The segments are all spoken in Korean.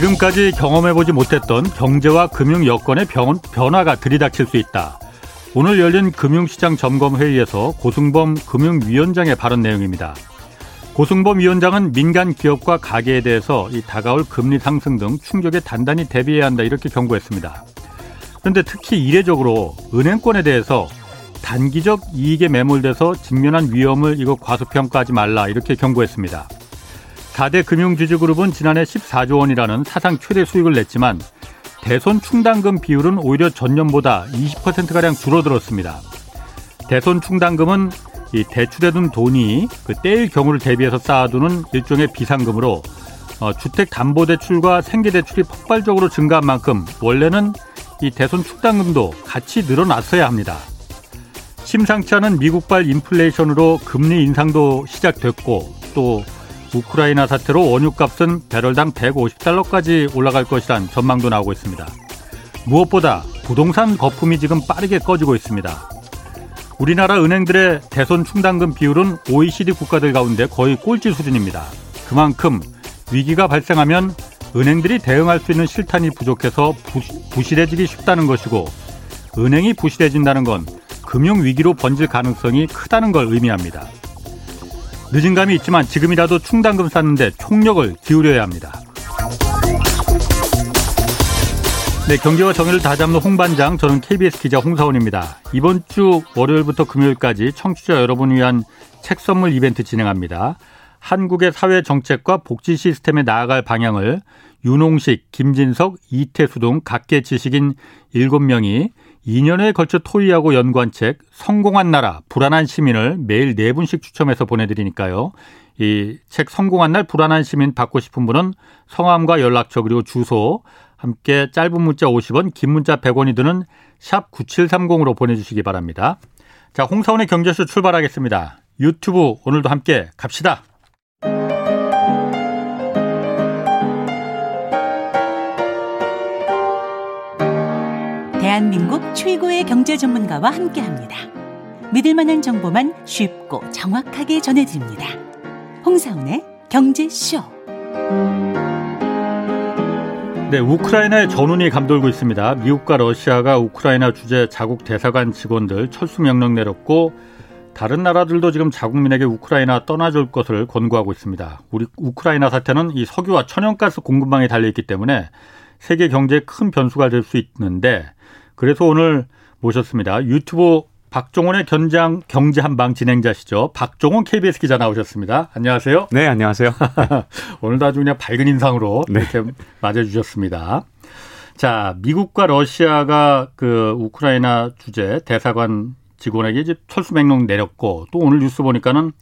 지금까지 경험해보지 못했던 경제와 금융 여건의 변화가 들이닥칠 수 있다. 오늘 열린 금융시장 점검 회의에서 고승범 금융위원장의 발언 내용입니다. 고승범 위원장은 민간 기업과 가계에 대해서 이 다가올 금리 상승 등 충격에 단단히 대비해야 한다 이렇게 경고했습니다. 그런데 특히 이례적으로 은행권에 대해서 단기적 이익에 매몰돼서 직면한 위험을 이거 과소평가하지 말라 이렇게 경고했습니다. 4대 금융지주그룹은 지난해 14조 원이라는 사상 최대 수익을 냈지만 대손 충당금 비율은 오히려 전년보다 20%가량 줄어들었습니다. 대손 충당금은 이 대출해둔 돈이 그 떼일 경우를 대비해서 쌓아두는 일종의 비상금으로 어, 주택담보대출과 생계대출이 폭발적으로 증가한 만큼 원래는 이 대손 충당금도 같이 늘어났어야 합니다. 심상치 않은 미국발 인플레이션으로 금리 인상도 시작됐고 또 우크라이나 사태로 원유값은 배럴당 150달러까지 올라갈 것이란 전망도 나오고 있습니다. 무엇보다 부동산 거품이 지금 빠르게 꺼지고 있습니다. 우리나라 은행들의 대손 충당금 비율은 OECD 국가들 가운데 거의 꼴찌 수준입니다. 그만큼 위기가 발생하면 은행들이 대응할 수 있는 실탄이 부족해서 부실해지기 쉽다는 것이고 은행이 부실해진다는 건 금융 위기로 번질 가능성이 크다는 걸 의미합니다. 늦은 감이 있지만 지금이라도 충당금 쌓는데 총력을 기울여야 합니다. 네, 경제와 정의를 다잡는 홍반장, 저는 KBS 기자 홍사원입니다. 이번 주 월요일부터 금요일까지 청취자 여러분 위한 책 선물 이벤트 진행합니다. 한국의 사회 정책과 복지 시스템에 나아갈 방향을 윤홍식, 김진석, 이태수 등 각계 지식인 7명이 2년에 걸쳐 토의하고 연구한 책 성공한 나라 불안한 시민을 매일 4분씩 추첨해서 보내드리니까요. 이 책 성공한 날 불안한 시민 받고 싶은 분은 성함과 연락처 그리고 주소 함께 짧은 문자 50원 긴 문자 100원이 드는 샵 9730으로 보내주시기 바랍니다. 자 홍사원의 경제쇼 출발하겠습니다. 유튜브 오늘도 함께 갑시다. 대한민국 최고의 경제 전문가와 함께 합니다. 믿을 만한 정보만 쉽고 정확하게 전해드립니다. 홍사운의 경제쇼. 네, 우크라이나의 전운이 감돌고 있습니다. 미국과 러시아가 우크라이나 주재 자국 대사관 직원들 철수 명령 내렸고 다른 나라들도 지금 자국민에게 우크라이나 떠나줄 것을 권고하고 있습니다. 우리 우크라이나 사태는 이 석유와 천연가스 공급망에 달려 있기 때문에 세계 경제에 큰 변수가 될 수 있는데 그래서 오늘 모셨습니다. 유튜브 박종원의 견장 경제 한방 진행자시죠. 박종원 KBS 기자 나오셨습니다. 안녕하세요. 네, 안녕하세요. 오늘도 아주 그냥 밝은 인상으로 네. 이렇게 맞아주셨습니다. 자, 미국과 러시아가 그 우크라이나 주재 대사관 직원에게 이제 철수 명령 내렸고 또 오늘 뉴스 보니까는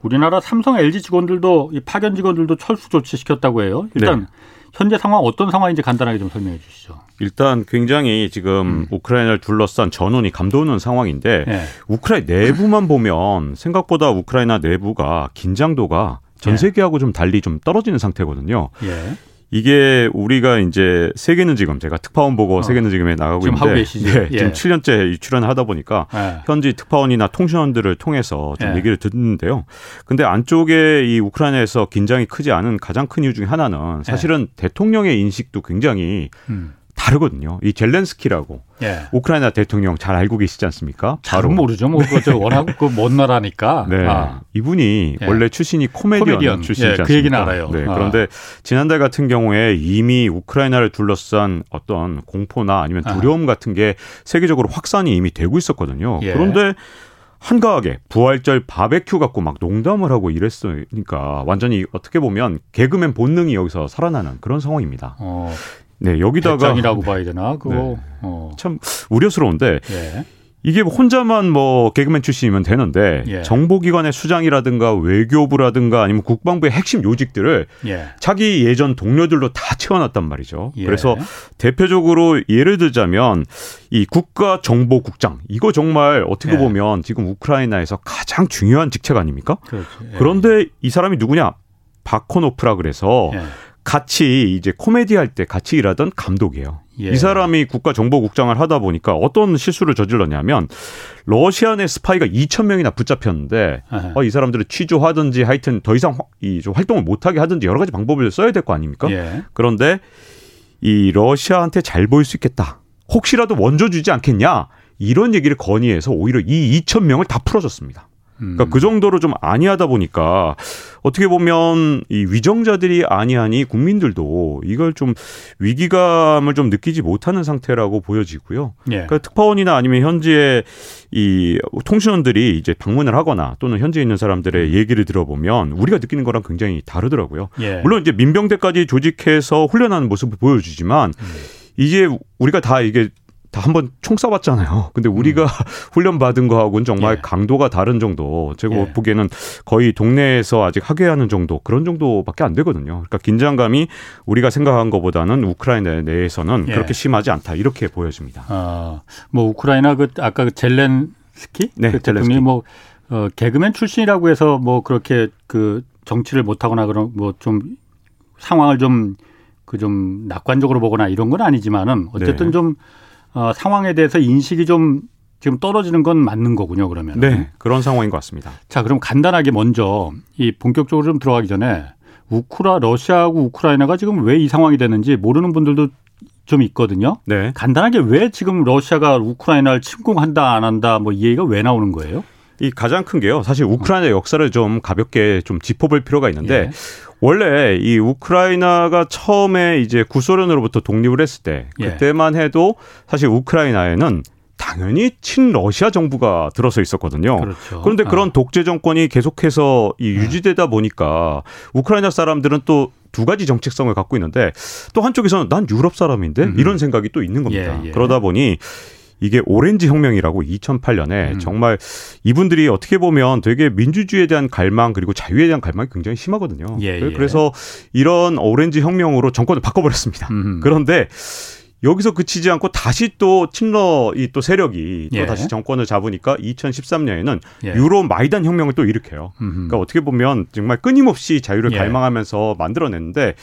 우리나라 삼성 LG 직원들도 이 파견 직원들도 철수 조치 시켰다고 해요. 일단 네. 현재 상황 어떤 상황인지 간단하게 좀 설명해 주시죠. 일단 굉장히 지금 음. 우크라이나를 둘러싼 전원이 감도는 상황인데 네. 우크라이나 내부만 보면 생각보다 우크라이나 내부가 긴장도가 전 네. 세계하고 좀 달리 좀 떨어지는 상태거든요. 예. 이게 우리가 이제 세계는 지금 제가 특파원 보고 어. 세계는 지금에 나가고 지금 있는데 네, 예. 지금 7년째 출연을 하다 보니까 예. 현지 특파원이나 통신원들을 통해서 좀 예. 얘기를 듣는데요. 근데 안쪽에 이 우크라이나에서 긴장이 크지 않은 가장 큰 이유 중에 하나는 사실은 예. 대통령의 인식도 굉장히 음. 다르거든요. 이 젤렌스키라고 예. 우크라이나 대통령 잘 알고 계시지 않습니까? 바로 모르죠. 뭐 그거 워낙 그먼 나라니까. 네. 아. 이분이 예. 원래 출신이 코미디언, 코미디언. 출신이지? 예, 그 얘기는 알아요. 네. 아. 그런데 지난달 같은 경우에 이미 우크라이나를 둘러싼 어떤 공포나 아니면 아. 두려움 아. 같은 게 세계적으로 확산이 이미 되고 있었거든요. 예. 그런데 한가하게 부활절 바베큐 갖고 막 농담을 하고 이랬으니까 완전히 어떻게 보면 개그맨 본능이 여기서 살아나는 그런 상황입니다. 어. 네, 여기다가 이라고 봐야 되나? 그거 네. 어. 참 우려스러운데 예. 이게 혼자만 뭐 개그맨 출신이면 되는데 예. 정보기관의 수장이라든가 외교부라든가 아니면 국방부의 핵심 요직들을 예. 자기 예전 동료들로 다 채워놨단 말이죠. 예. 그래서 대표적으로 예를 들자면 이 국가정보국장 이거 정말 어떻게 예. 보면 지금 우크라이나에서 가장 중요한 직책 아닙니까? 그렇지. 예. 그런데 이 사람이 누구냐? 바코노프라 그래서 같이 이제 코미디 할 때 같이 일하던 감독이에요. 예. 이 사람이 국가정보국장을 하다 보니까 어떤 실수를 저질렀냐면 러시아 내 스파이가 2천 명이나 붙잡혔는데 어, 이 사람들을 취조하든지 하여튼 더 이상 이 활동을 못하게 하든지 여러 가지 방법을 써야 될 거 아닙니까? 예. 그런데 이 러시아한테 잘 보일 수 있겠다. 혹시라도 원조 주지 않겠냐 이런 얘기를 건의해서 오히려 이 2천 명을 다 풀어줬습니다. 그러니까 음. 그 정도로 좀 아니하다 보니까 어떻게 보면 이 위정자들이 아니하니 국민들도 이걸 좀 위기감을 좀 느끼지 못하는 상태라고 보여지고요. 예. 그러니까 특파원이나 아니면 현지의 이 통신원들이 이제 방문을 하거나 또는 현지에 있는 사람들의 음. 얘기를 들어보면 우리가 느끼는 거랑 굉장히 다르더라고요. 예. 물론 이제 민병대까지 조직해서 훈련하는 모습을 보여주지만 음. 이제 우리가 다 이게 다 한번 총 쏴봤잖아요. 근데 우리가 음. 훈련 받은 거하고는 정말 예. 강도가 다른 정도. 제가 예. 보기에는 거의 동네에서 아직 하게 하는 정도 그런 정도밖에 안 되거든요. 그러니까 긴장감이 우리가 생각한 것보다는 우크라이나 내에서는 예. 그렇게 심하지 않다 이렇게 보여집니다. 아, 뭐 우크라이나 그 아까 그 젤렌스키 네, 그 대통령이 뭐 어, 개그맨 출신이라고 해서 뭐 그렇게 그 정치를 못하거나 그런 뭐 좀 상황을 좀 그좀 그 낙관적으로 보거나 이런 건 아니지만은 어쨌든 네. 좀 어, 상황에 대해서 인식이 좀 지금 떨어지는 건 맞는 거군요, 그러면. 네, 그런 상황인 것 같습니다. 자, 그럼 간단하게 먼저 이 본격적으로 좀 들어가기 전에 우크라 러시아하고 우크라이나가 지금 왜 이 상황이 되는지 모르는 분들도 좀 있거든요. 네. 간단하게 왜 지금 러시아가 우크라이나를 침공한다 안 한다 뭐 이 얘기가 왜 나오는 거예요? 이 가장 큰 게요. 사실 우크라이나 역사를 좀 가볍게 좀 짚어볼 필요가 있는데 예. 원래 이 우크라이나가 처음에 이제 구소련으로부터 독립을 했을 때 예. 그때만 해도 사실 우크라이나에는 당연히 친러시아 정부가 들어서 있었거든요. 그렇죠. 그런데 그런 아. 독재 정권이 계속해서 이 네. 유지되다 보니까 우크라이나 사람들은 또 두 가지 정책성을 갖고 있는데 또 한쪽에서는 난 유럽 사람인데 음. 이런 생각이 또 있는 겁니다. 예, 예. 그러다 보니 이게 오렌지 혁명이라고 2008년에 음. 정말 이분들이 어떻게 보면 되게 민주주의에 대한 갈망 그리고 자유에 대한 갈망이 굉장히 심하거든요. 예, 예. 그래서 이런 오렌지 혁명으로 정권을 바꿔버렸습니다. 음. 그런데 여기서 그치지 않고 다시 또 친러 이 또 세력이 또 예. 다시 정권을 잡으니까 2013년에는 예. 유로 마이단 혁명을 또 일으켜요. 음흠. 그러니까 어떻게 보면 정말 끊임없이 자유를 예. 갈망하면서 만들어냈는데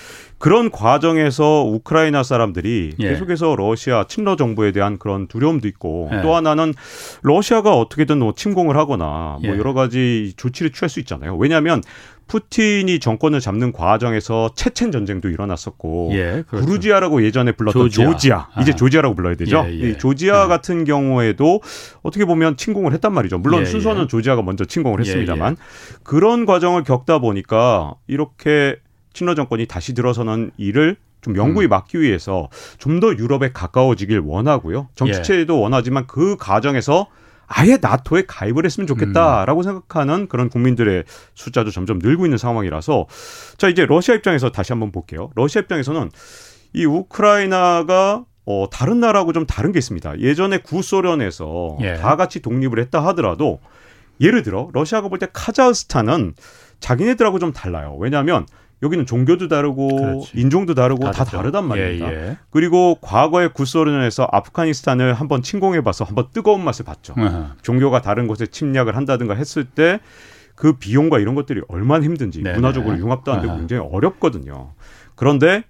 그런 과정에서 우크라이나 사람들이 예. 계속해서 러시아 친러 정부에 대한 그런 두려움도 있고 예. 또 하나는 러시아가 어떻게든 뭐 침공을 하거나 뭐 예. 여러 가지 조치를 취할 수 있잖아요. 왜냐하면 푸틴이 정권을 잡는 과정에서 체첸 전쟁도 일어났었고 예, 그렇죠. 부르지아라고 예전에 불렀던 조지아, 조지아. 이제 아. 조지아라고 불러야 되죠. 예, 예. 조지아 예. 같은 경우에도 어떻게 보면 침공을 했단 말이죠. 물론 예, 순서는 예. 조지아가 먼저 침공을 했습니다만 그런 과정을 겪다 보니까 이렇게 친러 정권이 다시 들어서는 일을 좀 영구히 음. 막기 위해서 좀 더 유럽에 가까워지길 원하고요. 정치체도 원하지만 그 과정에서 아예 나토에 가입을 했으면 좋겠다라고 음. 생각하는 그런 국민들의 숫자도 점점 늘고 있는 상황이라서 자 이제 러시아 입장에서 다시 한번 볼게요. 러시아 입장에서는 이 우크라이나가 어 다른 나라하고 좀 다른 게 있습니다. 예전에 구소련에서 예. 다 같이 독립을 했다 하더라도 예를 들어 러시아가 볼 때 카자흐스탄은 자기네들하고 좀 달라요. 왜냐하면 여기는 종교도 다르고 그렇지. 인종도 다르고 다르죠. 다 다르단 말입니다. 예, 예. 그리고 과거에 구소련에서 아프가니스탄을 한번 침공해봐서 한번 뜨거운 맛을 봤죠. 으흠. 종교가 다른 곳에 침략을 한다든가 했을 때 그 비용과 이런 것들이 얼마나 힘든지 네네. 문화적으로 융합도 안 되고 굉장히 어렵거든요. 그런데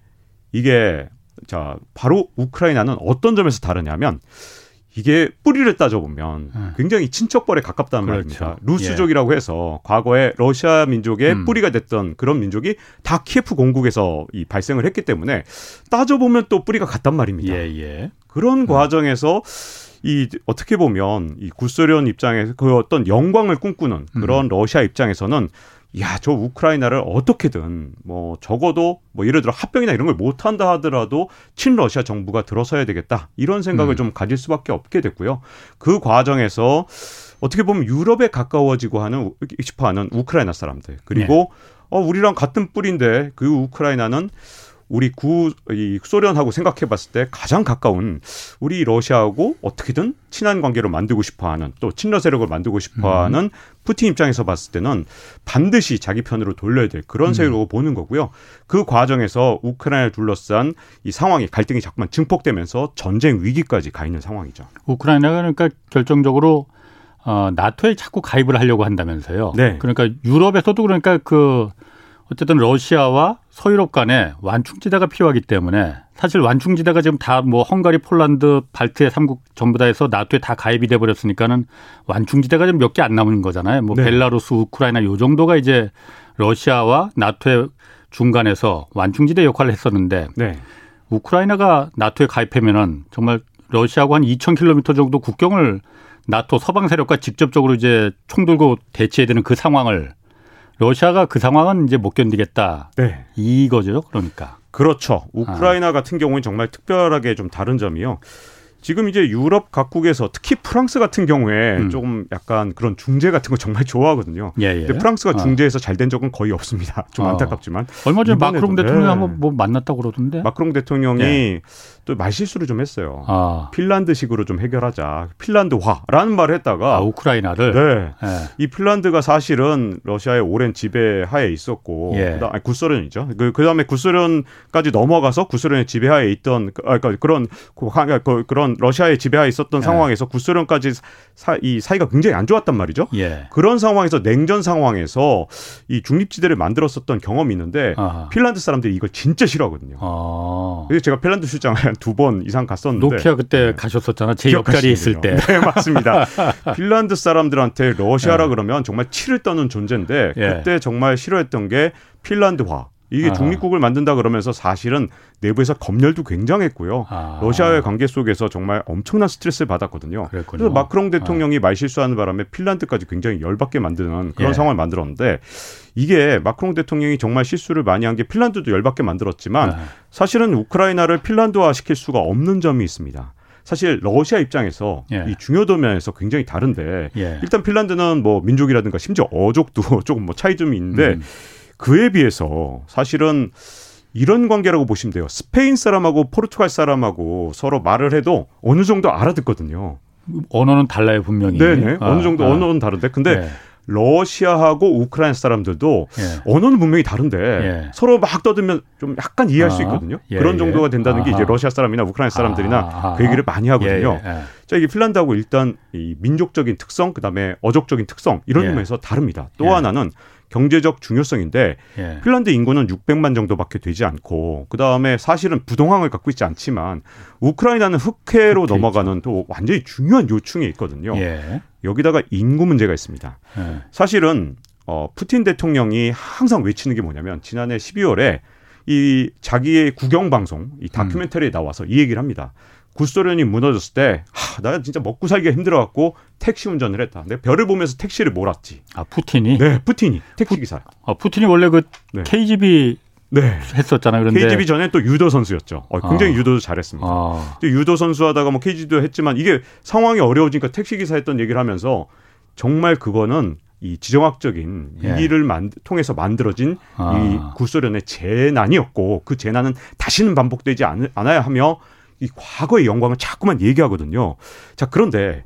이게 자 바로 우크라이나는 어떤 점에서 다르냐면 이게 뿌리를 따져보면 음. 굉장히 친척벌에 가깝다는 그렇죠. 말입니다. 루스족이라고 예. 해서 과거에 러시아 민족의 음. 뿌리가 됐던 그런 민족이 다 키예프 공국에서 이 발생을 했기 때문에 따져보면 또 뿌리가 같단 말입니다. 예, 예. 그런 음. 과정에서 이 어떻게 보면 이 구소련 입장에서 그 어떤 영광을 꿈꾸는 그런 음. 러시아 입장에서는 야, 저 우크라이나를 어떻게든 뭐 적어도 뭐 예를 들어 합병이나 이런 걸 못한다 하더라도 친러시아 정부가 들어서야 되겠다. 이런 생각을 음. 좀 가질 수밖에 없게 됐고요. 그 과정에서 어떻게 보면 유럽에 가까워지고 하는 싶어하는 우크라이나 사람들 그리고 네. 어 우리랑 같은 뿌리인데 그 우크라이나는 우리 구, 이 소련하고 생각해 봤을 때 가장 가까운 우리 러시아하고 어떻게든 친한 관계로 만들고 싶어 하는 또 친러 세력을 만들고 싶어 하는 음. 푸틴 입장에서 봤을 때는 반드시 자기 편으로 돌려야 될 그런 음. 세력으로 음. 보는 거고요. 그 과정에서 우크라이나를 둘러싼 이 상황이 갈등이 자꾸만 증폭되면서 전쟁 위기까지 가 있는 상황이죠. 우크라이나가 그러니까 결정적으로 어, 나토에 자꾸 가입을 하려고 한다면서요. 네. 그러니까 유럽에서도 그러니까 그 어쨌든 러시아와 서유럽 간에 완충지대가 필요하기 때문에 사실 완충지대가 지금 다 뭐 헝가리, 폴란드, 발트의 삼국 전부 다 해서 나토에 다 가입이 돼 버렸으니까는 완충지대가 좀 몇 개 안 남은 거잖아요. 뭐 네. 벨라루스, 우크라이나 요 정도가 이제 러시아와 나토의 중간에서 완충지대 역할을 했었는데 네. 우크라이나가 나토에 가입하면은 정말 러시아하고 한 2,000km 정도 국경을 나토 서방 세력과 직접적으로 이제 총 들고 대치해야 되는 그 상황을 러시아가 그 상황은 이제 못 견디겠다. 네. 이거죠. 그러니까. 그렇죠. 우크라이나 아. 같은 경우는 정말 특별하게 좀 다른 점이요. 지금 이제 유럽 각국에서 특히 프랑스 같은 경우에 음. 조금 약간 그런 중재 같은 거 정말 좋아하거든요. 예, 예. 근데 프랑스가 어. 중재에서 잘된 적은 거의 없습니다. 좀 어. 안타깝지만. 얼마 전에 마크롱 대통령이 네. 한번 뭐 만났다고 그러던데. 마크롱 대통령이 예. 또 말실수를 좀 했어요. 아. 핀란드식으로 좀 해결하자. 핀란드화라는 말을 했다가 아, 우크라이나를 네. 예. 이 핀란드가 사실은 러시아의 오랜 지배하에 있었고 예. 그다음 에 구소련이죠. 그 그다음에 구소련까지 넘어가서 구소련의 지배하에 있던 그, 아, 그러니까 그런 그, 그런 러시아의 지배하에 있었던 예. 상황에서 구소련까지 사, 이 사이가 굉장히 안 좋았단 말이죠. 예. 그런 상황에서 냉전 상황에서 이 중립지대를 만들었었던 경험이 있는데 아하. 핀란드 사람들이 이걸 진짜 싫어하거든요. 아. 그래서 제가 핀란드 출장을 두 번 이상 갔었는데 노키아 그때 네. 가셨었잖아. 제 옆자리에 있을 때. 네, 맞습니다. 핀란드 사람들한테 러시아라 네. 그러면 정말 치를 떠는 존재인데 예. 그때 정말 싫어했던 게 핀란드화. 이게 아. 중립국을 만든다 그러면서 사실은 내부에서 검열도 굉장했고요. 아. 러시아와의 관계 속에서 정말 엄청난 스트레스를 받았거든요. 그랬군요. 그래서 마크롱 대통령이 아. 말실수하는 바람에 핀란드까지 굉장히 열받게 만드는 그런 예. 상황을 만들었는데 이게 마크롱 대통령이 정말 실수를 많이 한 게 핀란드도 열받게 만들었지만 아. 사실은 우크라이나를 핀란드화 시킬 수가 없는 점이 있습니다. 사실 러시아 입장에서 예. 이 중요도 면에서 굉장히 다른데 예. 일단 핀란드는 뭐 민족이라든가 심지어 어족도 조금 뭐 차이점이 있는데 음. 그에 비해서 사실은 이런 관계라고 보시면 돼요. 스페인 사람하고 포르투갈 사람하고 서로 말을 해도 어느 정도 알아듣거든요. 언어는 달라요 분명히. 네네. 아, 어느 정도 아. 언어는 다른데 근데 네. 러시아하고 우크라이나 사람들도 예. 언어는 분명히 다른데 예. 서로 막 떠들면 좀 약간 이해할 아, 수 있거든요. 예, 그런 예. 정도가 된다는 게 이제 러시아 사람이나 우크라이나 사람들이나 아하. 그 얘기를 많이 하거든요. 예, 예. 자, 이게 핀란드하고 일단 이 민족적인 특성, 그다음에 어족적인 특성 이런 점에서 다릅니다. 또 하나는 경제적 중요성인데 예. 핀란드 인구는 600만 정도밖에 되지 않고 그 다음에 사실은 부동항을 갖고 있지 않지만 우크라이나는 흑해로 흑해 넘어가는 또 완전히 중요한 요충에 있거든요. 예. 여기다가 인구 문제가 있습니다. 예. 사실은 어, 푸틴 대통령이 항상 외치는 게 뭐냐면 지난해 12월에 이 자기의 국영 방송 이 다큐멘터리에 나와서 이 얘기를 합니다. 구소련이 무너졌을 때, 하, 나 진짜 먹고 살기가 힘들어갖고 택시 운전을 했다. 내가 별을 보면서 택시를 몰았지. 아, 푸틴이? 네, 푸틴이. 택시 기사. 아, 푸틴이 원래 그 네. KGB 네. 했었잖아요. 그런데 KGB 전에 또 유도 선수였죠. 어, 굉장히 아. 유도도 잘했습니다. 아. 유도 선수 하다가 뭐 KGB도 했지만 이게 상황이 어려워지니까 택시 기사 했던 얘기를 하면서 정말 그거는 이 지정학적인 예. 위기를 만, 통해서 만들어진 아. 이 구소련의 재난이었고 그 재난은 다시는 반복되지 않, 않아야 하며 이 과거의 영광을 자꾸만 얘기하거든요. 자, 그런데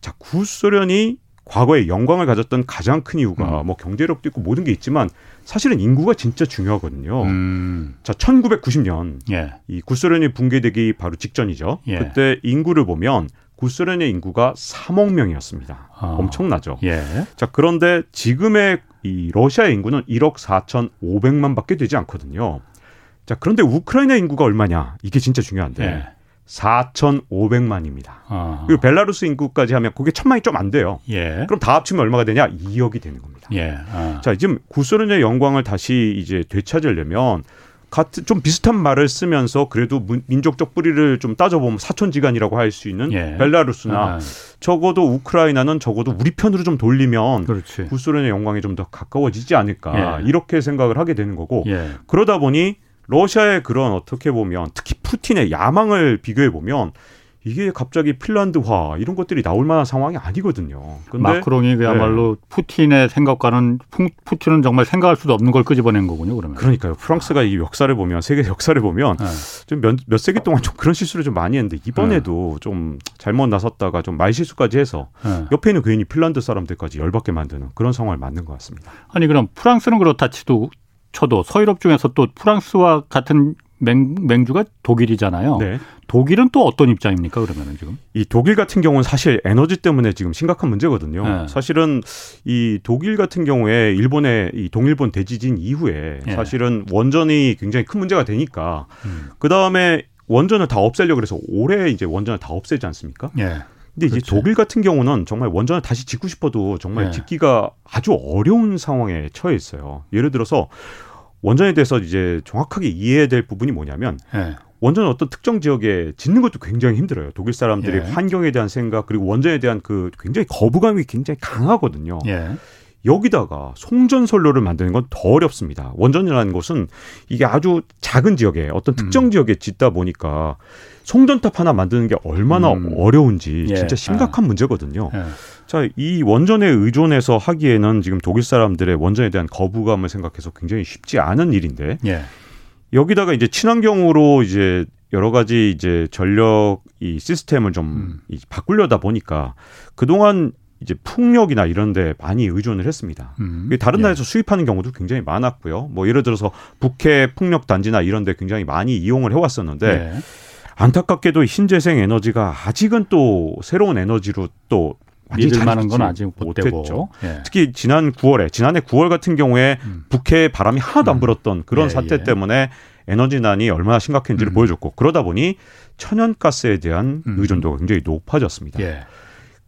자, 구소련이 과거에 영광을 가졌던 가장 큰 이유가 음. 뭐 경제력도 있고 모든 게 있지만 사실은 인구가 진짜 중요하거든요. 음. 자, 1990년 예. 이 구소련이 붕괴되기 바로 직전이죠. 예. 그때 인구를 보면 구소련의 인구가 3억 명이었습니다. 아. 엄청나죠. 예. 자, 그런데 지금의 이 러시아의 인구는 1억 4천5백만밖에 되지 않거든요. 자, 그런데 우크라이나 인구가 얼마냐? 이게 진짜 중요한데. 예. 4,500만입니다. 아. 그리고 벨라루스 인구까지 하면 그게 천만이 좀 안 돼요. 예. 그럼 다 합치면 얼마가 되냐? 2억이 되는 겁니다. 예. 아. 자, 지금 구소련의 영광을 다시 이제 되찾으려면 같은 좀 비슷한 말을 쓰면서 그래도 민족적 뿌리를 좀 따져보면 사촌지간이라고 할 수 있는 예. 벨라루스나 아. 적어도 우크라이나는 적어도 우리 편으로 좀 돌리면. 구소련의 영광이 좀 더 가까워지지 않을까 예. 이렇게 생각을 하게 되는 거고 예. 그러다 보니 러시아의 그런 어떻게 보면 특히 푸틴의 야망을 비교해 보면 이게 갑자기 핀란드화 이런 것들이 나올 만한 상황이 아니거든요. 근데 마크롱이 그야말로 네. 푸틴의 생각과는 푸틴은 정말 생각할 수도 없는 걸 끄집어낸 거군요. 그러면 그러니까요. 프랑스가 이 역사를 보면 세계 역사를 보면 네. 좀몇 몇 세기 동안 좀 그런 실수를 좀 많이 했는데 이번에도 네. 좀 잘못 나섰다가 좀 말실수까지 해서 네. 옆에 있는 괜히 핀란드 사람들까지 열받게 만드는 그런 상황을 만든 것 같습니다. 아니 그럼 프랑스는 그렇다 치도 쳐도 서유럽 중에서 또 프랑스와 같은 맹, 맹주가 독일이잖아요. 네. 독일은 또 어떤 입장입니까 그러면은 지금? 이 독일 같은 경우는 사실 에너지 때문에 지금 심각한 문제거든요. 네. 사실은 이 독일 같은 경우에 일본의 이 동일본 대지진 이후에 네. 사실은 원전이 굉장히 큰 문제가 되니까 음. 그 다음에 원전을 다 없애려고 그래서 올해 이제 원전을 다 없애지 않습니까? 예. 근데 이제 그렇지. 독일 같은 경우는 정말 원전을 다시 짓고 싶어도 정말 예. 짓기가 아주 어려운 상황에 처해 있어요. 예를 들어서 원전에 대해서 이제 정확하게 이해해야 될 부분이 뭐냐면 예. 원전은 어떤 특정 지역에 짓는 것도 굉장히 힘들어요. 독일 사람들이 예. 환경에 대한 생각 그리고 원전에 대한 그 굉장히 거부감이 굉장히 강하거든요. 예. 여기다가 송전선로를 만드는 건 더 어렵습니다. 원전이라는 것은 이게 아주 작은 지역에 어떤 특정 음. 지역에 짓다 보니까 송전탑 하나 만드는 게 얼마나 음. 어려운지 예. 진짜 심각한 아. 문제거든요. 예. 자, 이 원전에 의존해서 하기에는 지금 독일 사람들의 원전에 대한 거부감을 생각해서 굉장히 쉽지 않은 일인데 예. 여기다가 이제 친환경으로 이제 여러 가지 이제 전력 이 시스템을 좀 음. 바꾸려다 보니까 그동안 이제 풍력이나 이런 데 많이 의존을 했습니다. 음. 다른 예. 나라에서 예. 수입하는 경우도 굉장히 많았고요. 뭐 예를 들어서 북해 풍력 단지나 이런 데 굉장히 많이 이용을 해 왔었는데 예. 안타깝게도 신재생 에너지가 아직은 또 새로운 에너지로 또 믿을 만한 건 아직 못했죠. 예. 특히 지난 9월에 지난해 9월 같은 경우에 음. 북해 바람이 하나도 안 음. 불었던 그런 예, 사태 예. 때문에 에너지난이 얼마나 심각한지를 음. 보여줬고 그러다 보니 천연가스에 대한 음. 의존도가 굉장히 높아졌습니다.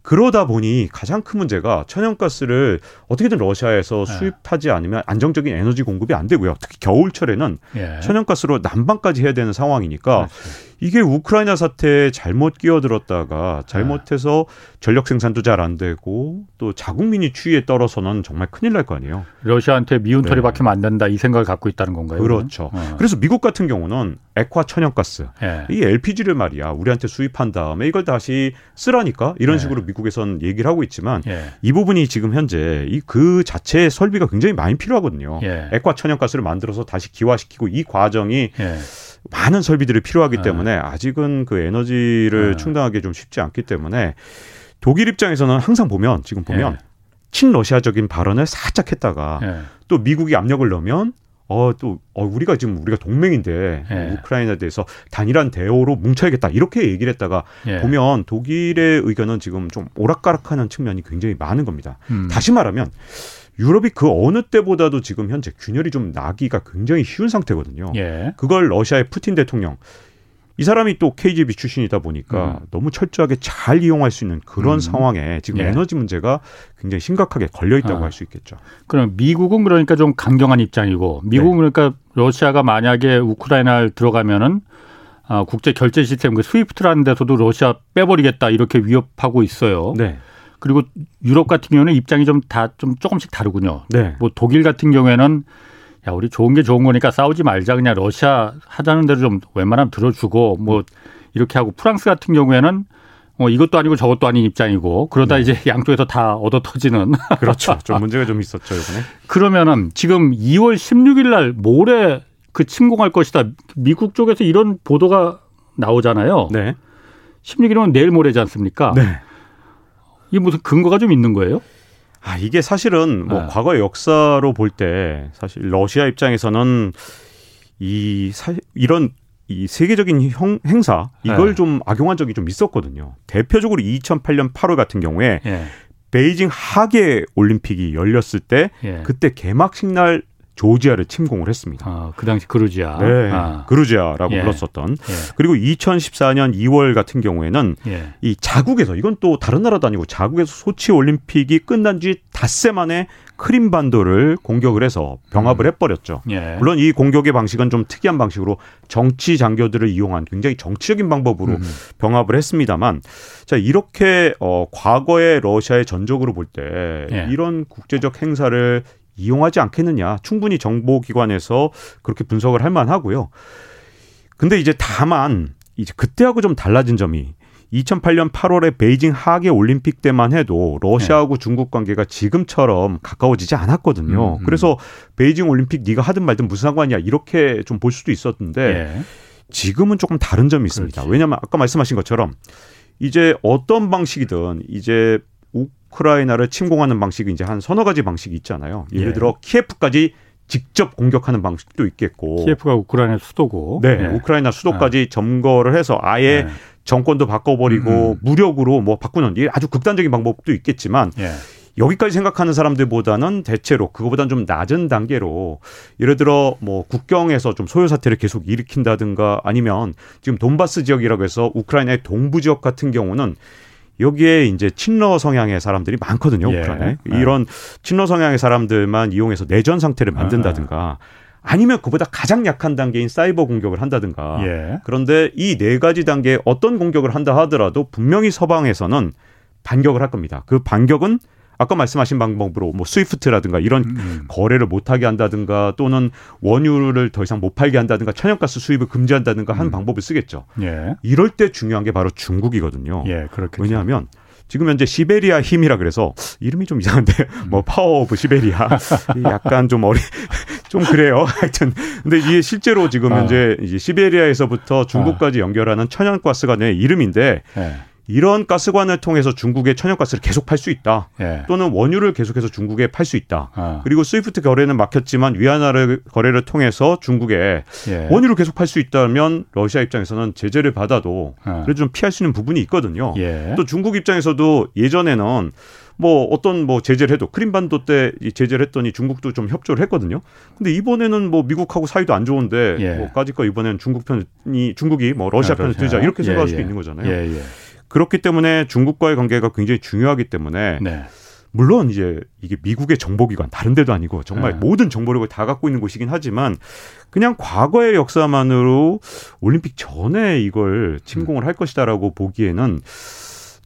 예. 그러다 보니 가장 큰 문제가 천연가스를 어떻게든 러시아에서 네. 수입하지 않으면 안정적인 에너지 공급이 안 되고요. 특히 겨울철에는 예. 천연가스로 난방까지 해야 되는 상황이니까 그렇지. 이게 우크라이나 사태에 잘못 끼어들었다가 잘못해서 전력 생산도 잘 안 되고 또 자국민이 추위에 떨어서는 정말 큰일 날 거 아니에요. 러시아한테 미운 털이 네. 박히면 안 된다 이 생각을 갖고 있다는 건가요? 그렇죠. 어. 그래서 미국 같은 경우는 액화 천연가스 네. 이 LPG를 말이야 우리한테 수입한 다음에 이걸 다시 쓰라니까 이런 네. 식으로 미국에선 얘기를 하고 있지만 예. 이 부분이 지금 현재 이 그 자체의 설비가 굉장히 많이 필요하거든요. 예. 액화 천연가스를 만들어서 다시 기화시키고 이 과정이 예. 많은 설비들이 필요하기 네. 때문에 아직은 그 에너지를 네. 충당하기 좀 쉽지 않기 때문에 독일 입장에서는 항상 보면 지금 보면 네. 친러시아적인 발언을 살짝 했다가 네. 또 미국이 압력을 넣으면 어또 어, 우리가 지금 우리가 동맹인데 예. 우크라이나에 대해서 단일한 대오로 뭉쳐야겠다 이렇게 얘기를 했다가 예. 보면 독일의 의견은 지금 좀 오락가락하는 측면이 굉장히 많은 겁니다. 음. 다시 말하면 유럽이 그 어느 때보다도 지금 현재 균열이 좀 나기가 굉장히 쉬운 상태거든요. 예. 그걸 러시아의 푸틴 대통령 이 사람이 또 KGB 출신이다 보니까 음. 너무 철저하게 잘 이용할 수 있는 그런 음. 상황에 지금 예. 에너지 문제가 굉장히 심각하게 걸려 있다고 아. 할수 있겠죠. 그럼 미국은 그러니까 좀 강경한 입장이고 미국은 네. 그러니까 러시아가 만약에 우크라이나를 들어가면은 아, 국제 결제 시스템 그 스위프트라는 데서도 러시아 빼버리겠다 이렇게 위협하고 있어요. 네. 그리고 유럽 같은 경우는 입장이 좀 다좀 좀 조금씩 다르군요. 네. 뭐 독일 같은 경우에는 야 우리 좋은 게 좋은 거니까 싸우지 말자 그냥 러시아 하자는 대로 좀 웬만하면 들어주고 뭐 이렇게 하고 프랑스 같은 경우에는 뭐 이것도 아니고 저것도 아닌 입장이고 그러다 네. 이제 양쪽에서 다 얻어 터지는 그렇죠. 좀 문제가 좀 있었죠 이번에. 그러면은 지금 2월 16일 날 모레 그 침공할 것이다. 미국 쪽에서 이런 보도가 나오잖아요. 네. 16일은 내일 모레지 않습니까? 네. 이게 무슨 근거가 좀 있는 거예요? 아, 이게 사실은 뭐 네. 과거 역사로 볼 때 사실 러시아 입장에서는 이 사, 이런 이 세계적인 형, 행사 이걸 네. 좀 악용한 적이 좀 있었거든요. 대표적으로 2008년 8월 같은 경우에 네. 베이징 하계 올림픽이 열렸을 때 예. 그때 개막식 날 조지아를 침공을 했습니다. 아, 그 당시 그루지아. 네. 아. 그루지아라고 예. 불렀었던. 예. 그리고 2014년 2월 같은 경우에는 예. 이 자국에서 이건 또 다른 나라도 아니고 자국에서 소치 올림픽이 끝난 지 닷새 만에 크림 반도를 공격을 해서 병합을 음. 해버렸죠. 예. 물론 이 공격의 방식은 좀 특이한 방식으로 정치 장교들을 이용한 굉장히 정치적인 방법으로 음. 병합을 했습니다만 자 이렇게 어 과거의 러시아의 전적으로 볼때 예. 이런 국제적 행사를 이용하지 않겠느냐. 충분히 정보기관에서 그렇게 분석을 할 만하고요. 근데 이제 다만 이제 그때하고 좀 달라진 점이 2008년 8월에 베이징 하계 올림픽 때만 해도 러시아하고 네. 중국 관계가 지금처럼 가까워지지 않았거든요. 음, 음. 그래서 베이징 올림픽 네가 하든 말든 무슨 상관이야 이렇게 좀 볼 수도 있었는데 네. 지금은 조금 다른 점이 있습니다. 그렇지. 왜냐하면 아까 말씀하신 것처럼 이제 어떤 방식이든 이제 우크라이나를 침공하는 방식이 이제 한 서너 가지 방식이 있잖아요. 예를 예. 들어 키예프까지 직접 공격하는 방식도 있겠고. 키예프가 우크라이나 수도고. 네, 네. 우크라이나 수도까지 네. 점거를 해서 아예 네. 정권도 바꿔버리고 음. 무력으로 뭐 바꾸는 이 아주 극단적인 방법도 있겠지만 예. 여기까지 생각하는 사람들보다는 대체로 그거보다는 좀 낮은 단계로 예를 들어 뭐 국경에서 좀 소요 사태를 계속 일으킨다든가 아니면 지금 돈바스 지역이라고 해서 우크라이나의 동부 지역 같은 경우는 여기에 이제 친러 성향의 사람들이 많거든요. 예. 우크라이나에. 네. 이런 친러 성향의 사람들만 이용해서 내전 상태를 만든다든가 아니면 그보다 가장 약한 단계인 사이버 공격을 한다든가. 예. 그런데 이 네 가지 단계에 어떤 공격을 한다 하더라도 분명히 서방에서는 반격을 할 겁니다. 그 반격은 아까 말씀하신 방법으로 뭐 스위프트라든가 이런 음. 음. 거래를 못하게 한다든가 또는 원유를 더 이상 못 팔게 한다든가 천연가스 수입을 금지한다든가 하는 음. 방법을 쓰겠죠. 예. 이럴 때 중요한 게 바로 중국이거든요. 예, 그렇겠죠. 왜냐하면 지금 현재 시베리아 힘이라 그래서 이름이 좀 이상한데 음. 뭐 Power of Siberia 약간 좀 어리 좀 그래요. 하여튼 근데 이게 실제로 지금 아. 현재 이제 시베리아에서부터 중국까지 아. 연결하는 천연가스관의 이름인데 네. 이런 가스관을 통해서 중국에 천연가스를 계속 팔 수 있다. 예. 또는 원유를 계속해서 중국에 팔 수 있다. 아. 그리고 스위프트 거래는 막혔지만 위안화를 거래를 통해서 중국에 예. 원유를 계속 팔 수 있다면 러시아 입장에서는 제재를 받아도 아. 그래도 좀 피할 수 있는 부분이 있거든요. 예. 또 중국 입장에서도 예전에는 뭐 어떤 뭐 제재를 해도 크림반도 때 제재를 했더니 중국도 좀 협조를 했거든요. 근데 이번에는 뭐 미국하고 사이도 안 좋은데 예. 뭐 까짓거 이번에는 중국 편이 중국이 뭐 러시아 아, 편을 들자 이렇게 생각할 예, 수도 예. 있는 거잖아요. 예, 그렇기 때문에 중국과의 관계가 굉장히 중요하기 때문에 네. 물론 이제 이게 미국의 정보기관 다른 데도 아니고 정말 네. 모든 정보력을 다 갖고 있는 곳이긴 하지만 그냥 과거의 역사만으로 올림픽 전에 이걸 침공을 할 것이다라고 보기에는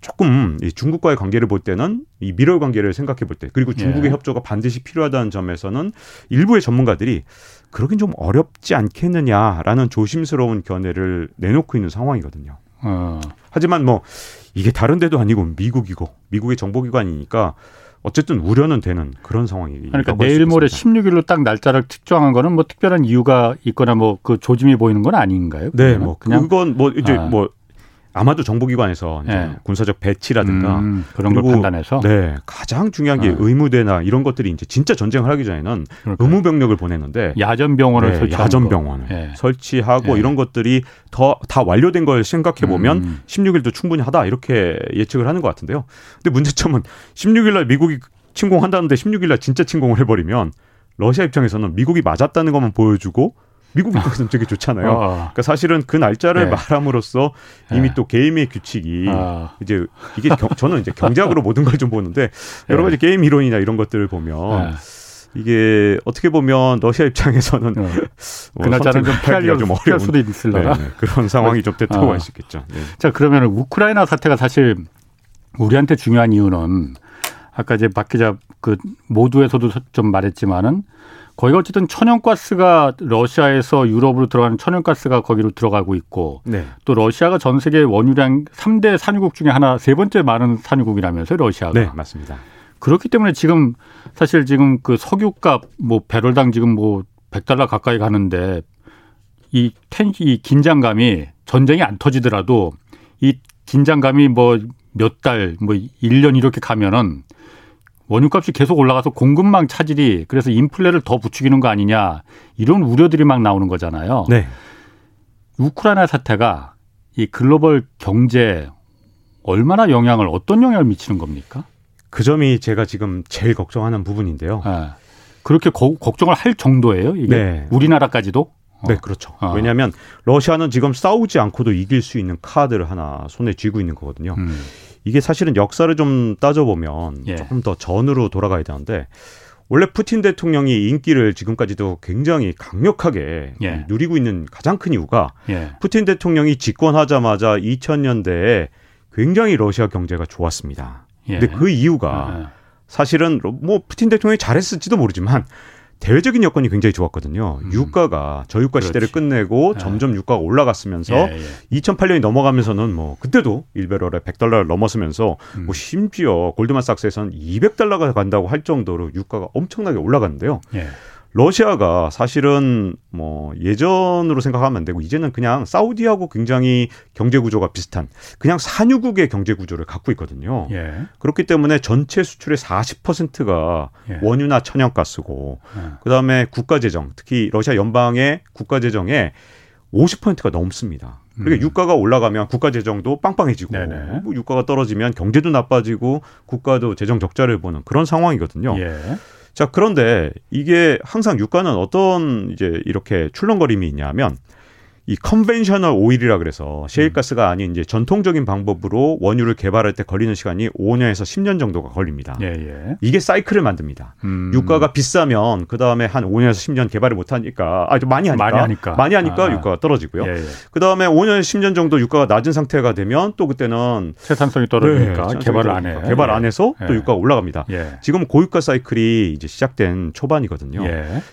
조금 이 중국과의 관계를 볼 때는 이 미러 관계를 생각해 볼 때 그리고 중국의 예. 협조가 반드시 필요하다는 점에서는 일부의 전문가들이 그러긴 좀 어렵지 않겠느냐라는 조심스러운 견해를 내놓고 있는 상황이거든요. 어. 하지만 뭐 이게 다른 데도 아니고 미국이고 미국의 정보기관이니까 어쨌든 우려는 되는 그런 상황이 그러니까 내일 모레 16일로 딱 날짜를 특정한 거는 뭐 특별한 이유가 있거나 뭐 그 조짐이 보이는 건 아닌가요? 네, 뭐 그냥 그건 뭐 이제 아. 뭐 아마도 정보기관에서 네. 군사적 배치라든가 음, 그런 걸 판단해서 네 가장 중요한 게 네. 의무대나 이런 것들이 이제 진짜 전쟁을 하기 전에는. 의무 병력을 보내는데 야전 병원을 네, 야전 병원을 네. 설치하고 네. 이런 것들이 더 다 완료된 걸 생각해 보면 음. 16일도 충분히 하다 이렇게 예측을 하는 것 같은데요. 근데 문제점은 16일 날 미국이 침공한다는데 16일 날 진짜 침공을 해버리면 러시아 입장에서는 미국이 맞았다는 것만 보여주고 미국 입장에서는 되게 좋잖아요. 어. 그러니까 사실은 그 날짜를 네. 말함으로써 이미 네. 또 게임의 규칙이 어. 이제 이게 경, 저는 이제 경제학으로 모든 걸 좀 보는데 여러 가지 게임 이론이나 이런 것들을 보면 이게 어떻게 보면 러시아 입장에서는 어. 뭐그 날짜는 좀 피하기가 좀 어려운 수도 있을라나 네, 네, 그런 상황이 좀 됐다고 어. 할수 있겠죠. 네. 자 그러면 우크라이나 사태가 사실 우리한테 중요한 이유는 아까 이제 박 기자 그 모두에서도 좀 말했지만은 거기가 어쨌든 천연가스가 러시아에서 유럽으로 들어가는 천연가스가 거기로 들어가고 있고 네. 또 러시아가 전 세계 원유량 3대 산유국 중에 하나 세 번째 많은 산유국이라면서요, 러시아가. 네, 맞습니다. 그렇기 때문에 지금 사실 지금 그 석유값 뭐 배럴당 지금 뭐 100달러 가까이 가는데 이 텐, 이 긴장감이 전쟁이 안 터지더라도 이 긴장감이 뭐 몇 달, 뭐 1년 이렇게 가면은 원유값이 계속 올라가서 공급망 차질이 그래서 인플레를 더 부추기는 거 아니냐 이런 우려들이 막 나오는 거잖아요. 네. 우크라이나 사태가 이 글로벌 경제 얼마나 영향을 어떤 영향을 미치는 겁니까? 그 점이 제가 지금 제일 걱정하는 부분인데요. 네. 그렇게 거, 걱정을 할 정도예요? 이게 네. 우리나라까지도? 네, 그렇죠. 어. 왜냐하면 러시아는 지금 싸우지 않고도 이길 수 있는 카드를 하나 손에 쥐고 있는 거거든요. 음. 이게 사실은 역사를 좀 따져보면 예. 조금 더 전으로 돌아가야 되는데 원래 푸틴 대통령이 인기를 지금까지도 굉장히 강력하게 예. 누리고 있는 가장 큰 이유가 예. 푸틴 대통령이 집권하자마자 2000년대에 굉장히 러시아 경제가 좋았습니다. 예. 근데 그 이유가 예. 사실은 뭐 푸틴 대통령이 잘했을지도 모르지만 대외적인 여건이 굉장히 좋았거든요. 음. 유가가 저유가 그렇지. 시대를 끝내고 네. 점점 유가가 올라갔으면서 예, 예. 2008년이 넘어가면서는 뭐 그때도 1배럴에 100달러를 넘었으면서 음. 뭐 심지어 골드만삭스에서는 200달러가 간다고 할 정도로 유가가 엄청나게 올라갔는데요. 예. 러시아가 사실은 뭐 예전으로 생각하면 안 되고 이제는 그냥 사우디하고 굉장히 경제 구조가 비슷한 그냥 산유국의 경제 구조를 갖고 있거든요. 예. 그렇기 때문에 전체 수출의 40%가 예. 원유나 천연가스고 예. 그다음에 국가 재정, 특히 러시아 연방의 국가 재정에 50%가 넘습니다. 그러니까 음. 유가가 올라가면 국가 재정도 빵빵해지고 뭐 유가가 떨어지면 경제도 나빠지고 국가도 재정 적자를 보는 그런 상황이거든요. 예. 자, 그런데 이게 항상 유가는 어떤 이제 이렇게 출렁거림이 있냐면 이 conventional oil이라 그래서 셰일가스가 아닌 이제 전통적인 방법으로 원유를 개발할 때 걸리는 시간이 5년에서 10년 정도가 걸립니다. 예, 예. 이게 사이클을 만듭니다. 음. 유가가 비싸면 그 다음에 한 5년에서 10년 개발을 못 하니까 아, 많이 하니까 많이 하니까, 많이 하니까 아. 유가가 떨어지고요. 예, 예. 그 다음에 5년, 10년 정도 유가가 낮은 상태가 되면 또 그때는 생산성이 떨어지니까 네, 개발을 안 해. 개발 안 해서 또 예. 유가가 올라갑니다. 예. 지금 고유가 사이클이 이제 시작된 초반이거든요.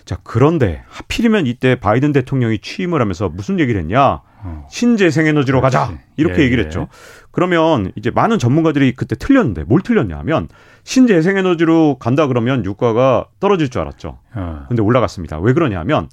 자 그런데 하필이면 이때 바이든 대통령이 취임을 하면서 무슨 얘기 를 했냐? 어. 신재생에너지로 가자 이렇게 예, 얘기를 예. 했죠. 그러면 이제 많은 전문가들이 그때 틀렸는데 뭘 틀렸냐면 신재생에너지로 간다 그러면 유가가 떨어질 줄 알았죠. 어. 근데 올라갔습니다. 왜 그러냐면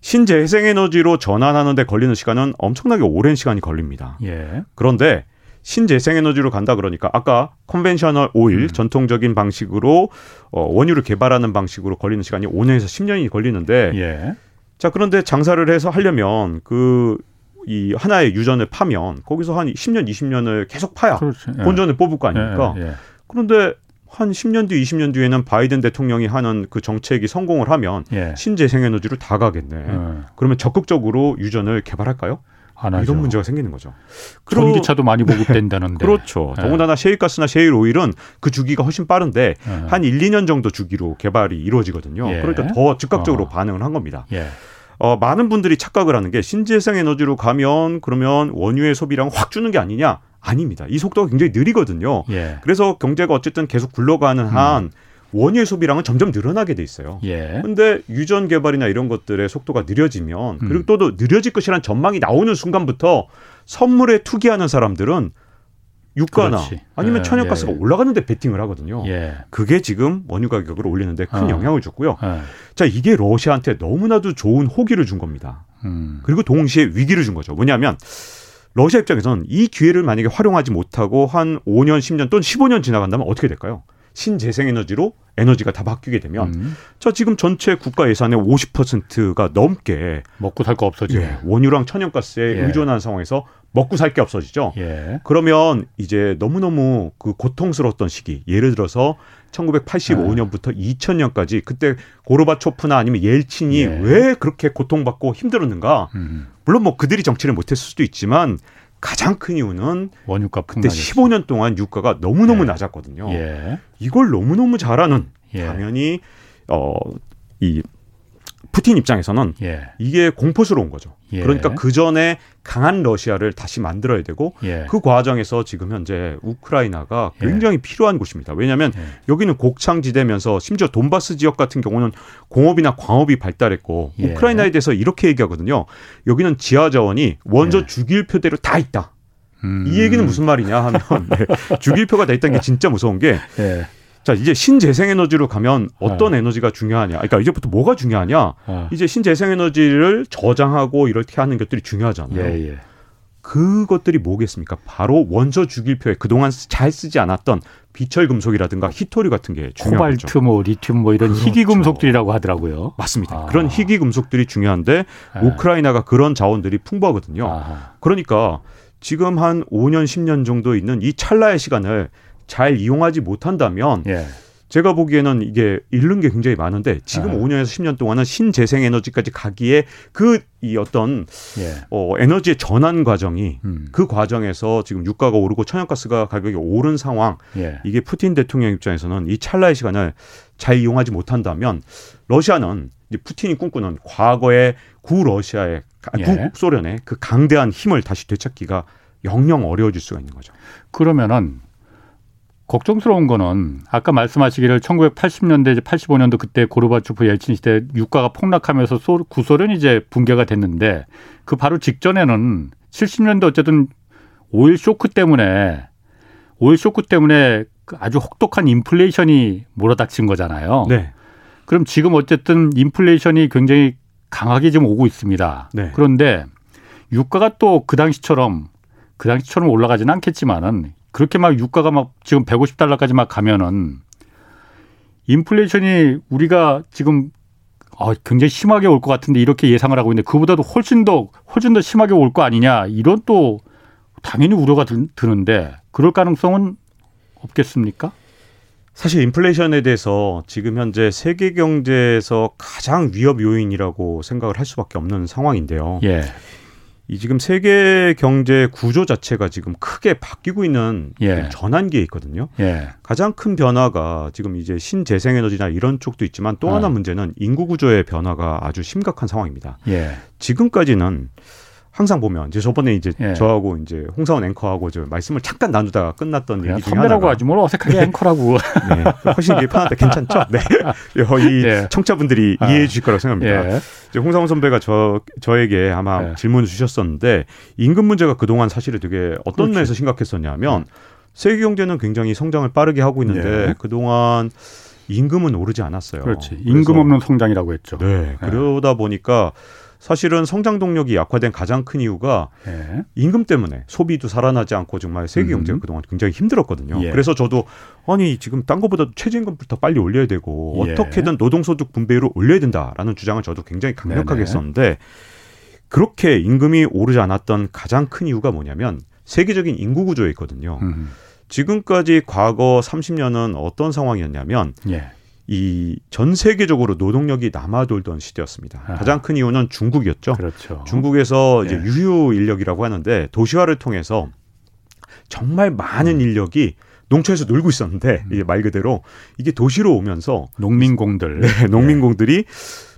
신재생에너지로 전환하는데 걸리는 시간은 엄청나게 오랜 시간이 걸립니다. 예. 그런데 신재생에너지로 간다 그러니까 아까 conventional 오일 음. 전통적인 방식으로 어, 원유를 개발하는 방식으로 걸리는 시간이 5년에서 10년이 걸리는데 예. 자, 그런데 장사를 해서 하려면 그 이 하나의 유전을 파면 거기서 한 10년, 20년을 계속 파야 그렇지. 예. 본전을 뽑을 거 아닙니까? 예, 예, 예. 그런데 한 10년 뒤, 20년 뒤에는 바이든 대통령이 하는 그 정책이 성공을 하면 예. 신재생에너지로 다 가겠네. 예. 그러면 적극적으로 유전을 개발할까요? 안 하죠. 이런 문제가 생기는 거죠. 전기차도 많이 보급된다는데. 그렇죠. 네. 더군다나 셰일가스나 셰일 오일은 그 주기가 훨씬 빠른데 네. 한 1, 2년 정도 주기로 개발이 이루어지거든요. 예. 그러니까 더 즉각적으로 어. 반응을 한 겁니다. 예. 어, 많은 분들이 착각을 하는 게 신재생 에너지로 가면 그러면 원유의 소비량 확 주는 게 아니냐? 아닙니다. 이 속도가 굉장히 느리거든요. 예. 그래서 경제가 어쨌든 계속 굴러가는 한 음. 원유의 소비량은 점점 늘어나게 돼 있어요. 예. 근데 유전 개발이나 이런 것들의 속도가 느려지면 그리고 음. 또 느려질 것이라는 전망이 나오는 순간부터 선물에 투기하는 사람들은 유가나 그렇지. 아니면 예, 천연가스가 예. 올라가는데 베팅을 하거든요. 예. 그게 지금 원유 가격을 올리는데 큰 어. 영향을 줬고요. 예. 자 이게 러시아한테 너무나도 좋은 호기를 준 겁니다. 음. 그리고 동시에 위기를 준 거죠. 뭐냐면 러시아 입장에서는 이 기회를 만약에 활용하지 못하고 한 5년, 10년 또는 15년 지나간다면 어떻게 될까요? 신재생에너지로 에너지가 다 바뀌게 되면 음. 자 지금 전체 국가 예산의 50%가 넘게 먹고 살 거 없어지네. 예, 원유랑 천연가스에 예. 의존한 상황에서 먹고 살 게 없어지죠. 예. 그러면 이제 너무너무 그 고통스러웠던 시기 예를 들어서 1985년부터 예. 2000년까지 그때 고르바초프나 아니면 옐친이 예. 왜 그렇게 고통받고 힘들었는가? 음. 물론 뭐 그들이 정치를 못했을 수도 있지만 가장 큰 이유는 원유값 그때 15년 동안 유가가 너무너무 예. 낮았거든요. 예. 이걸 너무너무 잘하는 예. 당연히 어이 푸틴 입장에서는 예. 이게 공포스러운 거죠. 예. 그러니까 그 전에 강한 러시아를 다시 만들어야 되고 예. 그 과정에서 지금 현재 우크라이나가 예. 굉장히 필요한 곳입니다. 왜냐하면 예. 여기는 곡창지대면서 심지어 돈바스 지역 같은 경우는 공업이나 광업이 발달했고 예. 우크라이나에 대해서 이렇게 얘기하거든요. 여기는 지하 자원이 원조 주기율 표대로 다 있다. 음. 이 얘기는 무슨 말이냐 하면 네. 주기율표가 다 있다는 게 진짜 무서운 게 자, 이제 신재생에너지로 가면 어떤 네. 에너지가 중요하냐. 그러니까 이제부터 뭐가 중요하냐. 네. 이제 신재생에너지를 저장하고 이렇게 하는 것들이 중요하잖아요. 예, 예. 그것들이 뭐겠습니까? 바로 원소 주기표에 그동안 잘 쓰지 않았던 비철 금속이라든가 히토리 같은 게 중요하죠. 코발트, 뭐 리튬, 뭐 이런 그렇죠. 희귀 금속들이라고 하더라고요. 맞습니다. 아. 그런 희귀 금속들이 중요한데 네. 우크라이나가 그런 자원들이 풍부하거든요. 아. 그러니까 지금 한 5년, 10년 정도 있는 이 찰나의 시간을 잘 이용하지 못한다면 예. 제가 보기에는 이게 잃는 게 굉장히 많은데 지금 아. 5년에서 10년 동안은 신재생 에너지까지 가기에 그 이 어떤 예. 어, 에너지의 전환 과정이 음. 그 과정에서 지금 유가가 오르고 천연가스가 가격이 오른 상황 예. 이게 푸틴 대통령 입장에서는 이 찰나의 시간을 잘 이용하지 못한다면 러시아는 이제 푸틴이 꿈꾸는 과거의 구 러시아의 예. 구 소련의 그 강대한 힘을 다시 되찾기가 영영 어려워질 수가 있는 거죠. 그러면은 걱정스러운 거는 아까 말씀하시기를 1980년대 85년도 그때 고르바초프 옐친 시대 유가가 폭락하면서 소, 구소련이 이제 붕괴가 됐는데 그 바로 직전에는 70년대 어쨌든 오일 쇼크 때문에 오일 쇼크 때문에 그 아주 혹독한 인플레이션이 몰아닥친 거잖아요. 네. 그럼 지금 어쨌든 인플레이션이 굉장히 강하게 지금 오고 있습니다. 네. 그런데 유가가 또 그 당시처럼 그 당시처럼 올라가지는 않겠지만은 그렇게 막 유가가 막 지금 150달러까지 막 가면은 인플레이션이 우리가 지금 어, 굉장히 심하게 올 것 같은데 이렇게 예상을 하고 있는데 그보다도 훨씬 더 훨씬 더 심하게 올 거 아니냐 이런 또 당연히 우려가 드는데 그럴 가능성은 없겠습니까? 사실 인플레이션에 대해서 지금 현재 세계 경제에서 가장 위협 요인이라고 생각을 할 수밖에 없는 상황인데요. 예. 이 지금 세계 경제 구조 자체가 지금 크게 바뀌고 있는 예. 전환기에 있거든요. 예. 가장 큰 변화가 지금 이제 신재생에너지나 이런 쪽도 있지만 또 하나 아. 문제는 인구 구조의 변화가 아주 심각한 상황입니다. 예. 지금까지는 항상 보면 이제 저번에 이제 예. 저하고 이제 홍사원 앵커하고 저 말씀을 잠깐 나누다가 끝났던 얘기 중에 선배라고 하지 뭘 어색하게 네. 앵커라고. 네. 훨씬 이게 편하다 괜찮죠? 네. 이 예. 청자분들이 아. 이해해 주실 거라고 생각합니다. 예. 이제 홍사원 선배가 저 저에게 아마 예. 질문을 주셨었는데 임금 문제가 그동안 사실은 되게 어떤 면에서 심각했었냐면 음. 세계 경제는 굉장히 성장을 빠르게 하고 있는데 예. 그동안 임금은 오르지 않았어요. 그렇지. 임금 없는 성장이라고 했죠. 네. 예. 그러다 보니까 사실은 성장 동력이 약화된 가장 큰 이유가 네. 임금 때문에 소비도 살아나지 않고 정말 세계 경제가 음. 그동안 굉장히 힘들었거든요. 예. 그래서 저도 아니 지금 딴 것보다 최저임금부터 빨리 올려야 되고 예. 어떻게든 노동소득 분배율을 올려야 된다라는 주장을 저도 굉장히 강력하게 네네. 했었는데 그렇게 임금이 오르지 않았던 가장 큰 이유가 뭐냐면 세계적인 인구 구조에 있거든요. 음. 지금까지 과거 30년은 어떤 상황이었냐면 예. 이 전 세계적으로 노동력이 남아돌던 시대였습니다. 아. 가장 큰 이유는 중국이었죠. 그렇죠. 중국에서 이제 예. 유휴 인력이라고 하는데 도시화를 통해서 정말 많은 음. 인력이 농촌에서 놀고 있었는데 음. 이게 말 그대로 이게 도시로 오면서 농민공들, 네, 농민공들이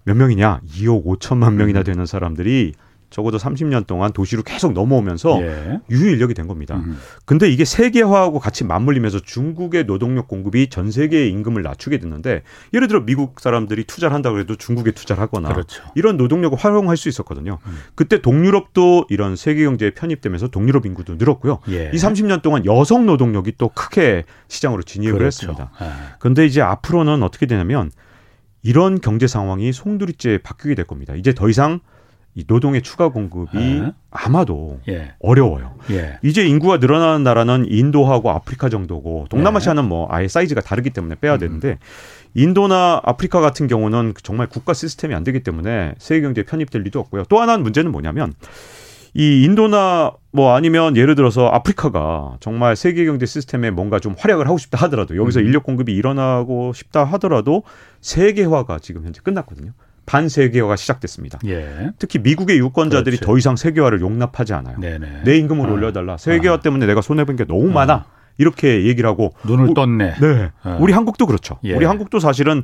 몇 명이냐? 2억 5천만 명이나 음. 되는 사람들이 적어도 30년 동안 도시로 계속 넘어오면서 예. 유휴 인력이 된 겁니다. 음. 근데 이게 세계화하고 같이 맞물리면서 중국의 노동력 공급이 전 세계의 임금을 낮추게 됐는데 예를 들어 미국 사람들이 투자를 한다고 해도 중국에 투자를 하거나 그렇죠. 이런 노동력을 활용할 수 있었거든요. 음. 그때 동유럽도 이런 세계 경제에 편입되면서 동유럽 인구도 늘었고요. 예. 이 30년 동안 여성 노동력이 또 크게 시장으로 진입을 그렇죠. 했습니다. 아. 그런데 이제 앞으로는 어떻게 되냐면 이런 경제 상황이 송두리째 바뀌게 될 겁니다. 이제 더 이상 이 노동의 추가 공급이 에? 아마도 예. 어려워요. 예. 이제 인구가 늘어나는 나라는 인도하고 아프리카 정도고 동남아시아는 뭐 아예 사이즈가 다르기 때문에 빼야 음. 되는데 인도나 아프리카 같은 경우는 정말 국가 시스템이 안 되기 때문에 세계 경제에 편입될 리도 없고요. 또 하나 문제는 뭐냐면 이 인도나 뭐 아니면 예를 들어서 아프리카가 정말 세계 경제 시스템에 뭔가 좀 활약을 하고 싶다 하더라도 여기서 음. 인력 공급이 일어나고 싶다 하더라도 세계화가 지금 현재 끝났거든요. 반세계화가 시작됐습니다. 예. 특히 미국의 유권자들이 그렇지. 더 이상 세계화를 용납하지 않아요. 네네. 내 임금을 아. 올려달라. 세계화 아. 때문에 내가 손해본 게 너무 아. 많아. 이렇게 얘기를 하고 눈을 떴네. 네. 아. 우리 한국도 그렇죠. 예. 우리 한국도 사실은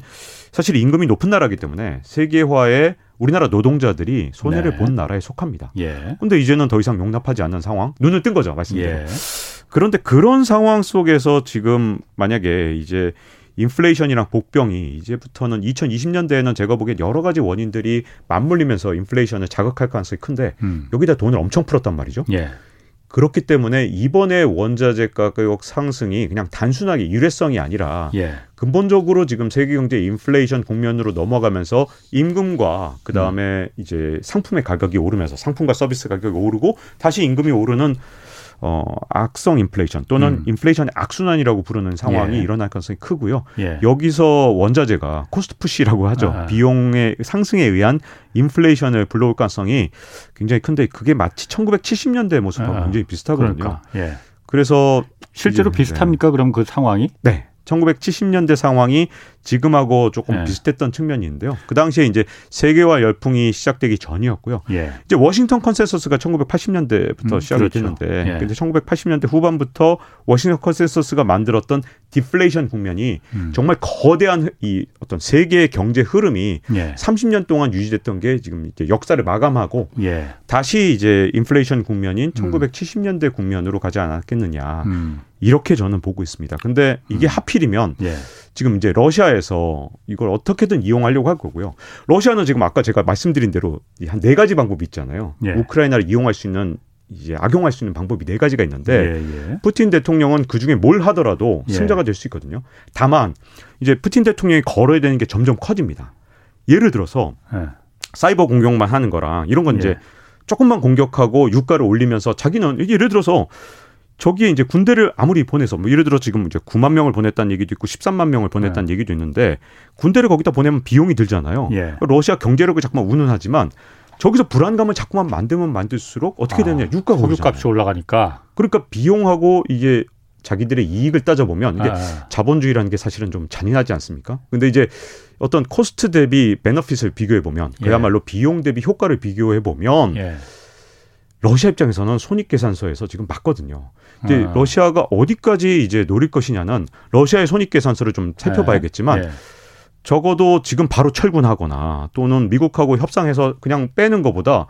사실 임금이 높은 나라이기 때문에 세계화에 우리나라 노동자들이 손해를 네. 본 나라에 속합니다. 예. 근데 이제는 더 이상 용납하지 않는 상황. 눈을 뜬 거죠, 말씀대로. 예. 그런데 그런 상황 속에서 지금 만약에 이제 인플레이션이랑 복병이 이제부터는 2020년대에는 제가 보기엔 여러 가지 원인들이 맞물리면서 인플레이션을 자극할 가능성이 큰데 음. 여기다 돈을 엄청 풀었단 말이죠. 예. 그렇기 때문에 이번에 원자재 가격 상승이 그냥 단순하게 일회성이 아니라 예. 근본적으로 지금 세계 경제 인플레이션 국면으로 넘어가면서 임금과 그 다음에 음. 이제 상품의 가격이 오르면서 상품과 서비스 가격이 오르고 다시 임금이 오르는 어, 악성 인플레이션 또는 음. 인플레이션의 악순환이라고 부르는 상황이 예. 일어날 가능성이 크고요. 예. 여기서 원자재가 cost push라고 하죠. 아. 비용의 상승에 의한 인플레이션을 불러올 가능성이 굉장히 큰데 그게 마치 1970년대 모습하고 아. 굉장히 비슷하거든요. 그러니까. 예. 그래서 실제로 비슷합니까? 네. 그럼 그 상황이? 네. 1970년대 상황이 지금하고 조금 예. 비슷했던 측면이 있는데요. 그 당시에 이제 세계화 열풍이 시작되기 전이었고요. 예. 이제 워싱턴 컨센서스가 1980년대부터 음, 시작이 그렇죠. 됐는데 예. 근데 1980년대 후반부터 워싱턴 컨센서스가 만들었던 디플레이션 국면이 음. 정말 거대한 이 어떤 세계 경제 흐름이 예. 30년 동안 유지됐던 게 지금 이제 역사를 마감하고 예. 다시 이제 인플레이션 국면인 1970년대 음. 국면으로 가지 않았겠느냐. 음. 이렇게 저는 보고 있습니다. 근데 이게 음. 하필이면 예. 지금 이제 러시아에서 이걸 어떻게든 이용하려고 할 거고요. 러시아는 지금 아까 제가 말씀드린 대로 한 네 가지 방법이 있잖아요. 예. 우크라이나를 이용할 수 있는 이제 악용할 수 있는 방법이 네 가지가 있는데 예, 예. 푸틴 대통령은 그 중에 뭘 하더라도 예. 승자가 될 수 있거든요. 다만 이제 푸틴 대통령이 걸어야 되는 게 점점 커집니다. 예를 들어서 예. 사이버 공격만 하는 거랑 이런 건 이제 예. 조금만 공격하고 유가를 올리면서 자기는 예를 들어서 저기에 이제 군대를 아무리 보내서 뭐 예를 들어 지금 이제 9만 명을 보냈다는 얘기도 있고 13만 명을 보냈다는 네. 얘기도 있는데 군대를 거기다 보내면 비용이 들잖아요. 예. 러시아 경제력을 자꾸만 운운하지만 저기서 불안감을 자꾸만 만들면 만들수록 어떻게 아, 되냐 유가가 석유값이 올라가니까 그러니까 비용하고 이게 자기들의 이익을 따져보면 이게 아. 자본주의라는 게 사실은 좀 잔인하지 않습니까? 근데 이제 어떤 cost 대비 benefit을 비교해 보면 예. 그야말로 예. 비용 대비 효과를 비교해 보면 예. 러시아 입장에서는 손익 계산서에서 지금 맞거든요. 이제 아. 러시아가 어디까지 이제 노릴 것이냐는 러시아의 손익계산서를 좀 살펴봐야겠지만 예. 예. 적어도 지금 바로 철군하거나 또는 미국하고 협상해서 그냥 빼는 것보다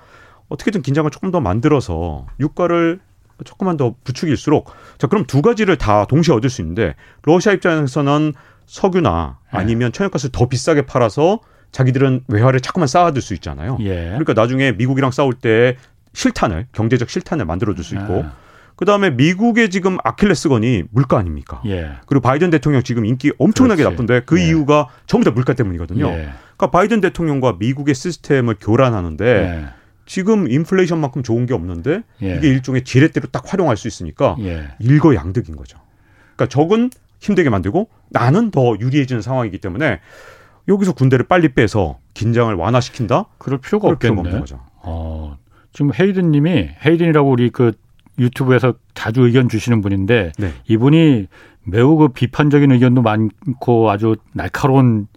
어떻게든 긴장을 조금 더 만들어서 유가를 조금만 더 부추길수록 자 그럼 두 가지를 다 동시에 얻을 수 있는데 러시아 입장에서는 석유나 예. 아니면 천연가스를 더 비싸게 팔아서 자기들은 외화를 자꾸만 쌓아둘 수 있잖아요. 예. 그러니까 나중에 미국이랑 싸울 때 실탄을 경제적 실탄을 만들어줄 수 있고 예. 그 다음에 미국의 지금 아킬레스건이 물가 아닙니까? 예. 그리고 바이든 대통령 지금 인기 엄청나게 그렇지. 나쁜데 그 예. 이유가 전부 다 물가 때문이거든요. 예. 그러니까 바이든 대통령과 미국의 시스템을 교란하는데 예. 지금 인플레이션만큼 좋은 게 없는데 예. 이게 일종의 지렛대로 딱 활용할 수 있으니까 예. 일거양득인 거죠. 그러니까 적은 힘들게 만들고 나는 더 유리해지는 상황이기 때문에 여기서 군대를 빨리 빼서 긴장을 완화시킨다? 그럴 필요가 없겠네. 필요가 거죠. 어, 지금 헤이든님이 헤이든이라고 우리 그 유튜브에서 자주 의견 주시는 분인데 네. 이분이 매우 그 비판적인 의견도 많고 아주 날카로운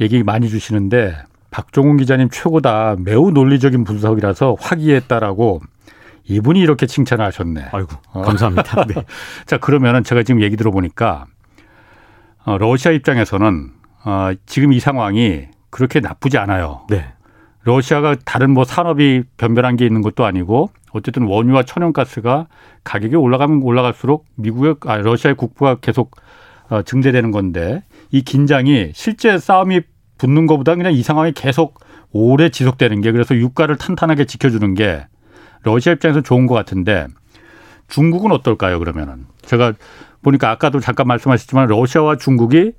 얘기 많이 주시는데 박종훈 기자님 최고다. 매우 논리적인 분석이라서 화기했다라고 이분이 이렇게 칭찬을 하셨네. 아이고, 어. 감사합니다. 네. 자, 그러면은 제가 지금 얘기 들어보니까 어, 러시아 입장에서는 어, 지금 이 상황이 그렇게 나쁘지 않아요. 네. 러시아가 다른 뭐 산업이 변변한 게 있는 것도 아니고 어쨌든 원유와 천연가스가 가격이 올라가면 올라갈수록 미국의 아, 러시아의 국부가 계속 어, 증대되는 건데 이 긴장이 실제 싸움이 붙는 것보다 그냥 이 상황이 계속 오래 지속되는 게 그래서 유가를 탄탄하게 지켜주는 게 러시아 입장에서 좋은 것 같은데 중국은 어떨까요 그러면은 제가 보니까 아까도 잠깐 말씀하셨지만 러시아와 중국이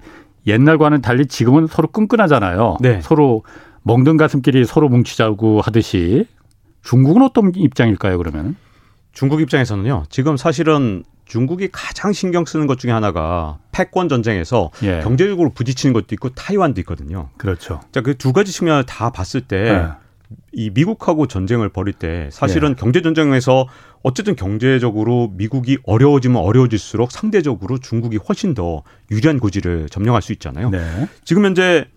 옛날과는 달리 지금은 서로 끈끈하잖아요. 네. 서로 멍든 가슴끼리 서로 뭉치자고 하듯이 중국은 어떤 입장일까요, 그러면? 중국 입장에서는요. 지금 사실은 중국이 가장 신경 쓰는 것 중에 하나가 패권 전쟁에서 예. 경제적으로 부딪히는 것도 있고 타이완도 있거든요. 그렇죠. 자, 그 두 가지 측면을 다 봤을 때이 예. 미국하고 전쟁을 벌일 때 사실은 예. 경제 전쟁에서 어쨌든 경제적으로 미국이 어려워지면 어려워질수록 상대적으로 중국이 훨씬 더 유리한 고지를 점령할 수 있잖아요. 네. 지금 현재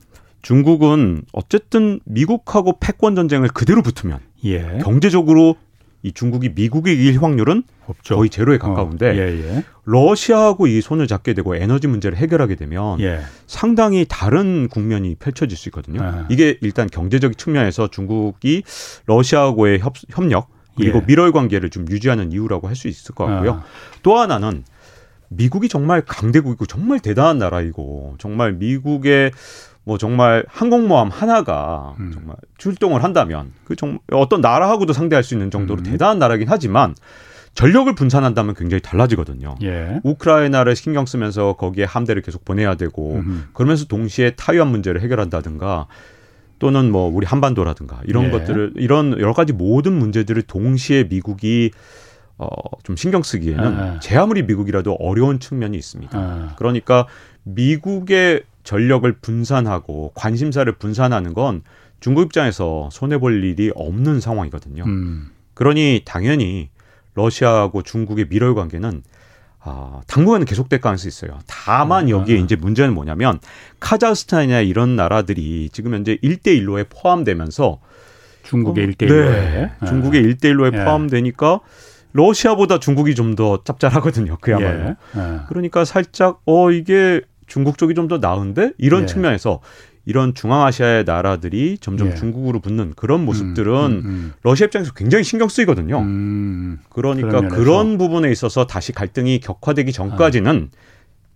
중국은 어쨌든 미국하고 패권 전쟁을 그대로 붙으면 예. 경제적으로 이 중국이 미국의 이길 확률은 없죠. 거의 제로에 어. 가까운데 어. 예, 예. 러시아하고 이 손을 잡게 되고 에너지 문제를 해결하게 되면 예. 상당히 다른 국면이 펼쳐질 수 있거든요. 아. 이게 일단 경제적 측면에서 중국이 러시아하고의 협, 협력 그리고 예. 밀월 관계를 좀 유지하는 이유라고 할 수 있을 것 같고요. 아. 또 하나는 미국이 정말 강대국이고 정말 대단한 나라이고 정말 미국의 뭐 정말 항공모함 하나가 음. 정말 출동을 한다면 그 정말 어떤 나라하고도 상대할 수 있는 정도로 음. 대단한 나라긴 하지만 전력을 분산한다면 굉장히 달라지거든요. 예. 우크라이나를 신경 쓰면서 거기에 함대를 계속 보내야 되고 음 그러면서 동시에 타이완 문제를 해결한다든가 또는 뭐 우리 한반도라든가 이런 예. 것들을 이런 여러 가지 모든 문제들을 동시에 미국이 어, 좀 신경 쓰기에는 아, 아. 제 아무리 미국이라도 어려운 측면이 있습니다. 아. 그러니까 미국의 전력을 분산하고 관심사를 분산하는 건 중국 입장에서 손해 볼 일이 없는 상황이거든요. 음. 그러니 당연히 러시아하고 중국의 밀월 관계는 아, 당분간은 계속될 가능성이 있어요. 다만 아. 여기에 이제 문제는 뭐냐면 카자흐스탄이나 이런 나라들이 지금 현재 1대 1로에 포함되면서 중국의 어, 1대 1로에 네, 중국의 1대 1로에 예. 포함되니까 러시아보다 중국이 좀 더 짭짤하거든요. 그야말로. 예. 예. 그러니까 살짝 어 이게 중국 쪽이 좀 더 나은데 이런 예. 측면에서 이런 중앙아시아의 나라들이 점점 예. 중국으로 붙는 그런 모습들은 음, 음, 음. 러시아 입장에서 굉장히 신경 쓰이거든요. 음, 그러니까 그런 부분에 있어서 다시 갈등이 격화되기 전까지는 아.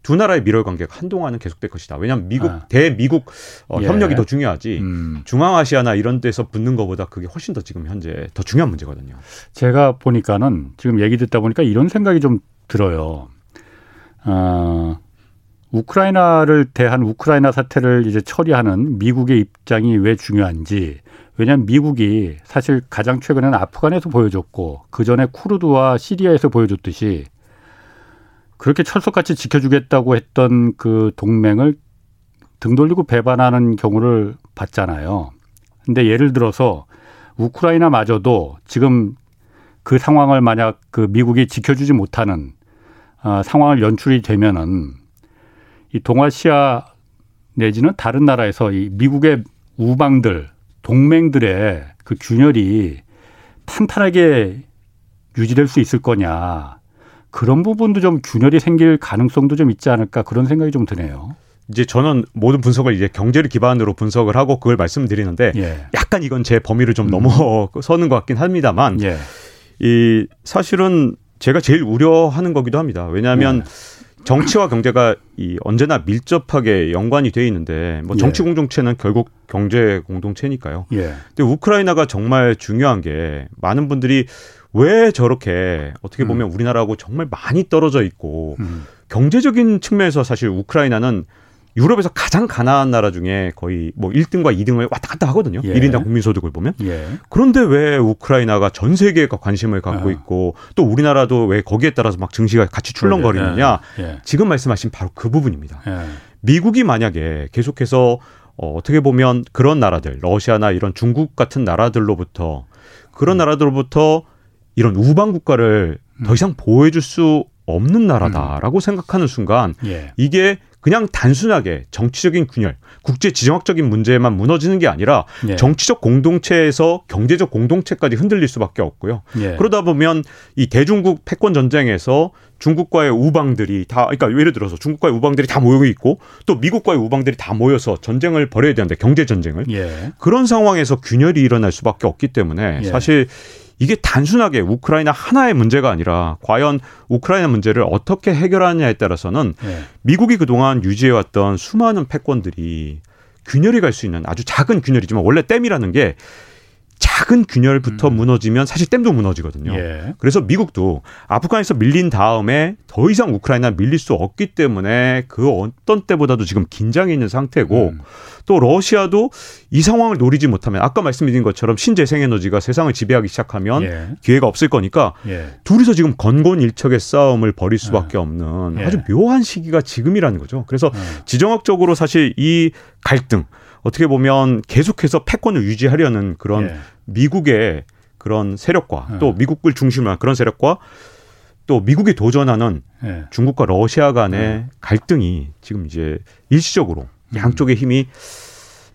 두 나라의 밀월 관계가 한동안은 계속될 것이다. 왜냐하면 미국 아. 대미국 어, 예. 협력이 더 중요하지. 음. 중앙아시아나 이런 데서 붙는 것보다 그게 훨씬 더 지금 현재 더 중요한 문제거든요. 제가 보니까는 지금 얘기 듣다 보니까 이런 생각이 좀 들어요. 어, 우크라이나를 대한 우크라이나 사태를 이제 처리하는 미국의 입장이 왜 중요한지 왜냐하면 미국이 사실 가장 최근에는 아프간에서 보여줬고 그 전에 쿠르드와 시리아에서 보여줬듯이 그렇게 철석같이 지켜주겠다고 했던 그 동맹을 등 돌리고 배반하는 경우를 봤잖아요. 근데 예를 들어서 우크라이나마저도 지금 그 상황을 만약 그 미국이 지켜주지 못하는 어, 상황을 연출이 되면은 이 동아시아 내지는 다른 나라에서 이 미국의 우방들 동맹들의 그 균열이 탄탄하게 유지될 수 있을 거냐 그런 부분도 좀 균열이 생길 가능성도 좀 있지 않을까 그런 생각이 좀 드네요. 이제 저는 모든 분석을 이제 경제를 기반으로 분석을 하고 그걸 말씀드리는데 예. 약간 이건 제 범위를 좀 음. 넘어서는 것 같긴 합니다만 예. 이 사실은 제가 제일 우려하는 거기도 합니다. 왜냐하면 예. 정치와 경제가 이 언제나 밀접하게 연관이 돼 있는데 뭐 정치 예. 공동체는 결국 경제 공동체니까요. 예. 근데 우크라이나가 정말 중요한 게 많은 분들이 왜 저렇게 어떻게 음. 보면 음. 우리나라하고 정말 많이 떨어져 있고 음. 경제적인 측면에서 사실 우크라이나는 유럽에서 가장 가난한 나라 중에 거의 뭐 1등과 2등을 왔다 갔다 하거든요. 예. 1인당 국민소득을 보면. 예. 그런데 왜 우크라이나가 전 세계가 관심을 갖고 아. 있고 또 우리나라도 왜 거기에 따라서 막 증시가 같이 출렁거리느냐. 예. 예. 지금 말씀하신 바로 그 부분입니다. 예. 미국이 만약에 계속해서 어, 어떻게 보면 그런 나라들, 러시아나 이런 중국 같은 나라들로부터 그런 음. 나라들로부터 이런 우방 국가를 더 음. 이상 보호해줄 수 없는 나라다라고 음. 생각하는 순간 예. 이게 그냥 단순하게 정치적인 균열, 국제 지정학적인 문제만 무너지는 게 아니라 예. 정치적 공동체에서 경제적 공동체까지 흔들릴 수밖에 없고요. 예. 그러다 보면 이 대중국 패권 전쟁에서 중국과의 우방들이 다 그러니까 예를 들어서 중국과의 우방들이 다 모여 있고 또 미국과의 우방들이 다 모여서 전쟁을 벌여야 되는데 경제 전쟁을 예. 그런 상황에서 균열이 일어날 수밖에 없기 때문에 예. 사실 이게 단순하게 우크라이나 하나의 문제가 아니라 과연 우크라이나 문제를 어떻게 해결하느냐에 따라서는 네. 미국이 그동안 유지해왔던 수많은 패권들이 균열이 갈 수 있는 아주 작은 균열이지만 원래 댐이라는 게 작은 균열부터 음. 무너지면 사실 댐도 무너지거든요. 예. 그래서 미국도 아프간에서 밀린 다음에 더 이상 우크라이나 밀릴 수 없기 때문에 그 어떤 때보다도 지금 긴장해 있는 상태고 음. 또 러시아도 이 상황을 노리지 못하면 아까 말씀드린 것처럼 신재생 에너지가 세상을 지배하기 시작하면 예. 기회가 없을 거니까 예. 둘이서 지금 건곤일척의 싸움을 벌일 수밖에 예. 없는 예. 아주 묘한 시기가 지금이라는 거죠. 그래서 예. 지정학적으로 사실 이 갈등 어떻게 보면 계속해서 패권을 유지하려는 그런 예. 미국의 그런 세력과 예. 또 미국을 중심으로 한 그런 세력과 또 미국이 도전하는 예. 중국과 러시아 간의 예. 갈등이 지금 이제 일시적으로 음. 양쪽의 힘이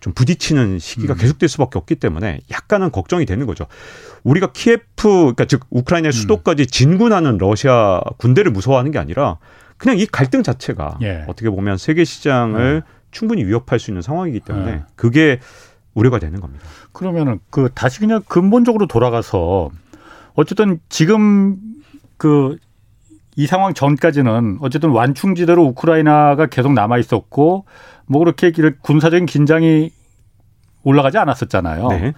좀 부딪히는 시기가 음. 계속될 수밖에 없기 때문에 약간은 걱정이 되는 거죠. 우리가 키예프, 그러니까 즉 우크라이나의 음. 수도까지 진군하는 러시아 군대를 무서워하는 게 아니라 그냥 이 갈등 자체가 예. 어떻게 보면 세계 시장을 음. 충분히 위협할 수 있는 상황이기 때문에 네. 그게 우려가 되는 겁니다. 그러면은 그 다시 그냥 근본적으로 돌아가서 어쨌든 지금 그 이 상황 전까지는 어쨌든 완충지대로 우크라이나가 계속 남아 있었고 뭐 그렇게 군사적인 긴장이 올라가지 않았었잖아요. 네.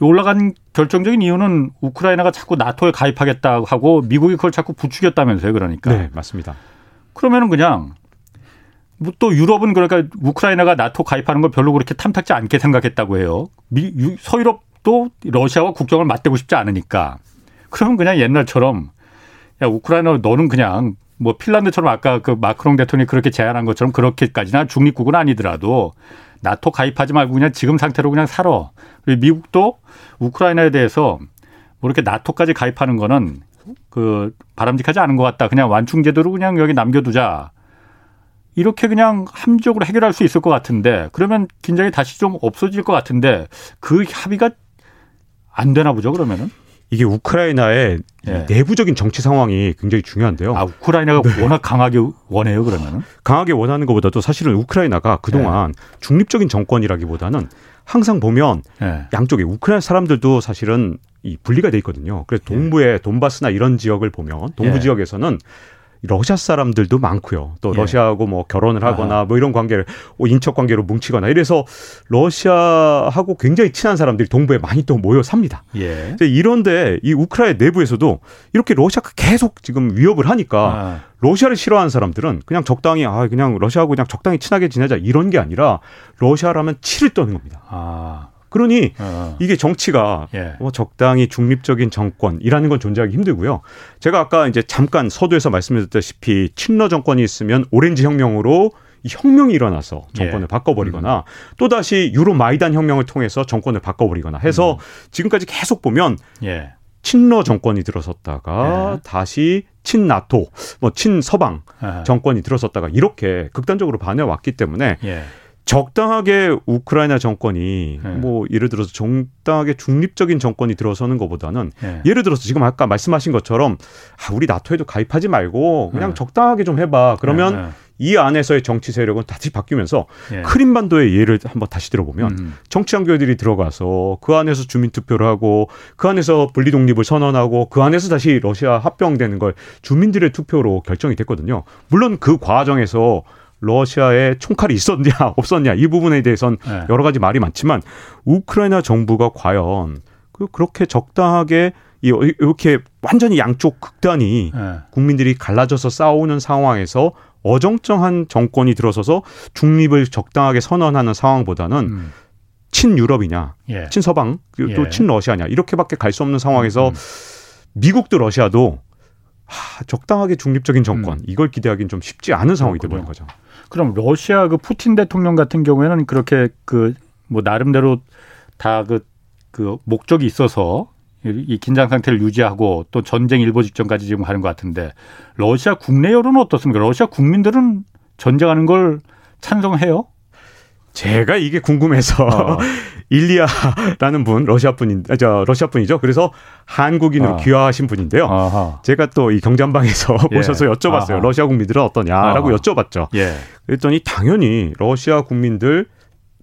올라간 결정적인 이유는 우크라이나가 자꾸 나토에 가입하겠다고 하고 미국이 그걸 자꾸 부추겼다면서요. 그러니까. 네, 맞습니다. 그러면은 그냥 뭐 또 유럽은 그러니까 우크라이나가 나토 가입하는 걸 별로 그렇게 탐탁지 않게 생각했다고 해요. 미, 서유럽도 러시아와 국경을 맞대고 싶지 않으니까. 그러면 그냥 옛날처럼 야 우크라이나 너는 그냥 뭐 핀란드처럼 아까 그 마크롱 대통령이 그렇게 제안한 것처럼 그렇게까지나 중립국은 아니더라도 나토 가입하지 말고 그냥 지금 상태로 그냥 살아. 그리고 미국도 우크라이나에 대해서 뭐 이렇게 나토까지 가입하는 거는 그 바람직하지 않은 것 같다. 그냥 완충 제도로 그냥 여기 남겨두자. 이렇게 그냥 합리적으로 해결할 수 있을 것 같은데 그러면 긴장이 다시 좀 없어질 것 같은데 그 합의가 안 되나 보죠 그러면은 이게 우크라이나의 네. 내부적인 정치 상황이 굉장히 중요한데요. 아 우크라이나가 네. 워낙 강하게 원해요 그러면은 강하게 원하는 것보다도 사실은 우크라이나가 그동안 네. 중립적인 정권이라기보다는 항상 보면 네. 양쪽에 우크라이나 사람들도 사실은 이 분리가 돼 있거든요. 그래서 동부의 돈바스나 이런 지역을 보면 동부 지역에서는 러시아 사람들도 많고요. 또 예. 러시아하고 뭐 결혼을 하거나 아하. 뭐 이런 관계를 뭐 인척 관계로 뭉치거나 이래서 러시아하고 굉장히 친한 사람들이 동부에 많이 또 모여 삽니다. 예. 이런데 이 우크라이나 내부에서도 이렇게 러시아가 계속 지금 위협을 하니까 아. 러시아를 싫어하는 사람들은 그냥 적당히 아 그냥 러시아하고 그냥 적당히 친하게 지내자 이런 게 아니라 러시아라면 치를 떠는 겁니다. 아. 그러니 어. 이게 정치가 예. 뭐 적당히 중립적인 정권이라는 건 존재하기 힘들고요. 제가 아까 이제 잠깐 서두에서 말씀드렸다시피 친러 정권이 있으면 오렌지 혁명으로 혁명이 일어나서 정권을 예. 바꿔버리거나 음. 또 다시 유로 마이단 혁명을 통해서 정권을 바꿔버리거나 해서 음. 지금까지 계속 보면 예. 친러 정권이 들어섰다가 예. 다시 친나토, 뭐 친서방 정권이 들어섰다가 이렇게 극단적으로 반해왔기 때문에 예. 적당하게 우크라이나 정권이 네. 뭐 예를 들어서 적당하게 중립적인 정권이 들어서는 것보다는 네. 예를 들어서 지금 아까 말씀하신 것처럼 아, 우리 나토에도 가입하지 말고 그냥 네. 적당하게 좀 해봐. 그러면 네, 네. 이 안에서의 정치 세력은 다시 바뀌면서 예. 크림반도의 예를 한번 다시 들어보면 음. 정치한교회들이 들어가서 그 안에서 주민 투표를 하고 그 안에서 분리 독립을 선언하고 그 안에서 다시 러시아 합병되는 걸 주민들의 투표로 결정이 됐거든요. 물론 그 과정에서 러시아에 총칼이 있었냐 없었냐 이 부분에 대해서는 네. 여러 가지 말이 많지만 우크라이나 정부가 과연 그 그렇게 적당하게 이렇게 완전히 양쪽 극단이 네. 국민들이 갈라져서 싸우는 상황에서 어정쩡한 정권이 들어서서 중립을 적당하게 선언하는 상황보다는 음. 친유럽이냐, 예. 친서방, 또 예. 친러시아냐 이렇게밖에 갈 수 없는 상황에서 음. 미국도 러시아도 하, 적당하게 중립적인 정권 음. 이걸 기대하기는 좀 쉽지 않은 상황이 되버린 거죠. 그럼 러시아 그 푸틴 대통령 같은 경우에는 그렇게 그 뭐 나름대로 다그 그 목적이 있어서 이 긴장 상태를 유지하고 또 전쟁 일보 직전까지 지금 하는 것 같은데 러시아 국내 여론은 어떻습니까? 러시아 국민들은 전쟁하는 걸 찬성해요? 제가 이게 궁금해서 어. 일리아라는 분 러시아 분인 아, 저 러시아 분이죠. 그래서 한국인으로 어. 귀화하신 분인데요. 어허. 제가 또 이 경장방에서 예. 모셔서 여쭤봤어요. 아하. 러시아 국민들은 어떠냐라고 어허. 여쭤봤죠. 예. 그랬더니 당연히 러시아 국민들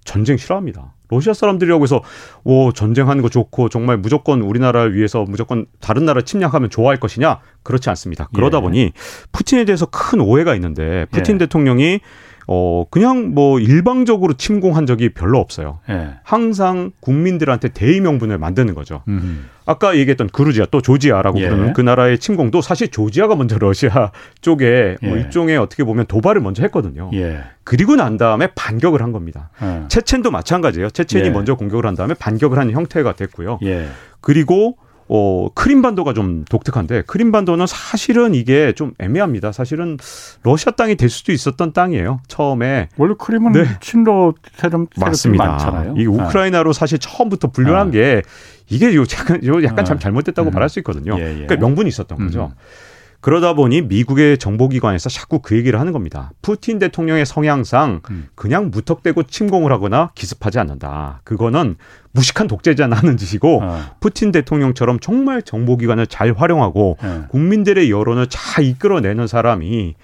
전쟁 싫어합니다. 러시아 사람들이라고 해서 오 전쟁하는 거 좋고 정말 무조건 우리나라를 위해서 무조건 다른 나라 침략하면 좋아할 것이냐 그렇지 않습니다. 그러다 예. 보니 푸틴에 대해서 큰 오해가 있는데 푸틴 예. 대통령이 어 그냥 뭐 일방적으로 침공한 적이 별로 없어요. 예. 항상 국민들한테 대의 명분을 만드는 거죠. 음흠. 아까 얘기했던 그루지아 또 조지아라고 예. 부르는 그 나라의 침공도 사실 조지아가 먼저 러시아 쪽에 뭐 예. 뭐 일종의 어떻게 보면 도발을 먼저 했거든요. 예. 그리고 난 다음에 반격을 한 겁니다. 예. 체첸도 마찬가지예요. 체첸이 예. 먼저 공격을 한 다음에 반격을 하는 형태가 됐고요. 그리고 어, 크림반도가 좀 독특한데 크림반도는 사실은 이게 좀 애매합니다. 사실은 러시아 땅이 될 수도 있었던 땅이에요. 처음에 원래 크림은 네. 친러 세력 맞습니다. 많잖아요. 이 우크라이나로 사실 처음부터 분류한 아. 게 이게 요 약간 요 약간 아. 참 잘못됐다고 음. 말할 수 있거든요. 예, 예. 그러니까 명분이 있었던 거죠. 음. 그러다 보니 미국의 정보기관에서 자꾸 그 얘기를 하는 겁니다. 푸틴 대통령의 성향상 음. 그냥 무턱대고 침공을 하거나 기습하지 않는다. 그거는 무식한 독재자나 하는 짓이고 어. 푸틴 대통령처럼 정말 정보기관을 잘 활용하고 네. 국민들의 여론을 잘 이끌어내는 사람이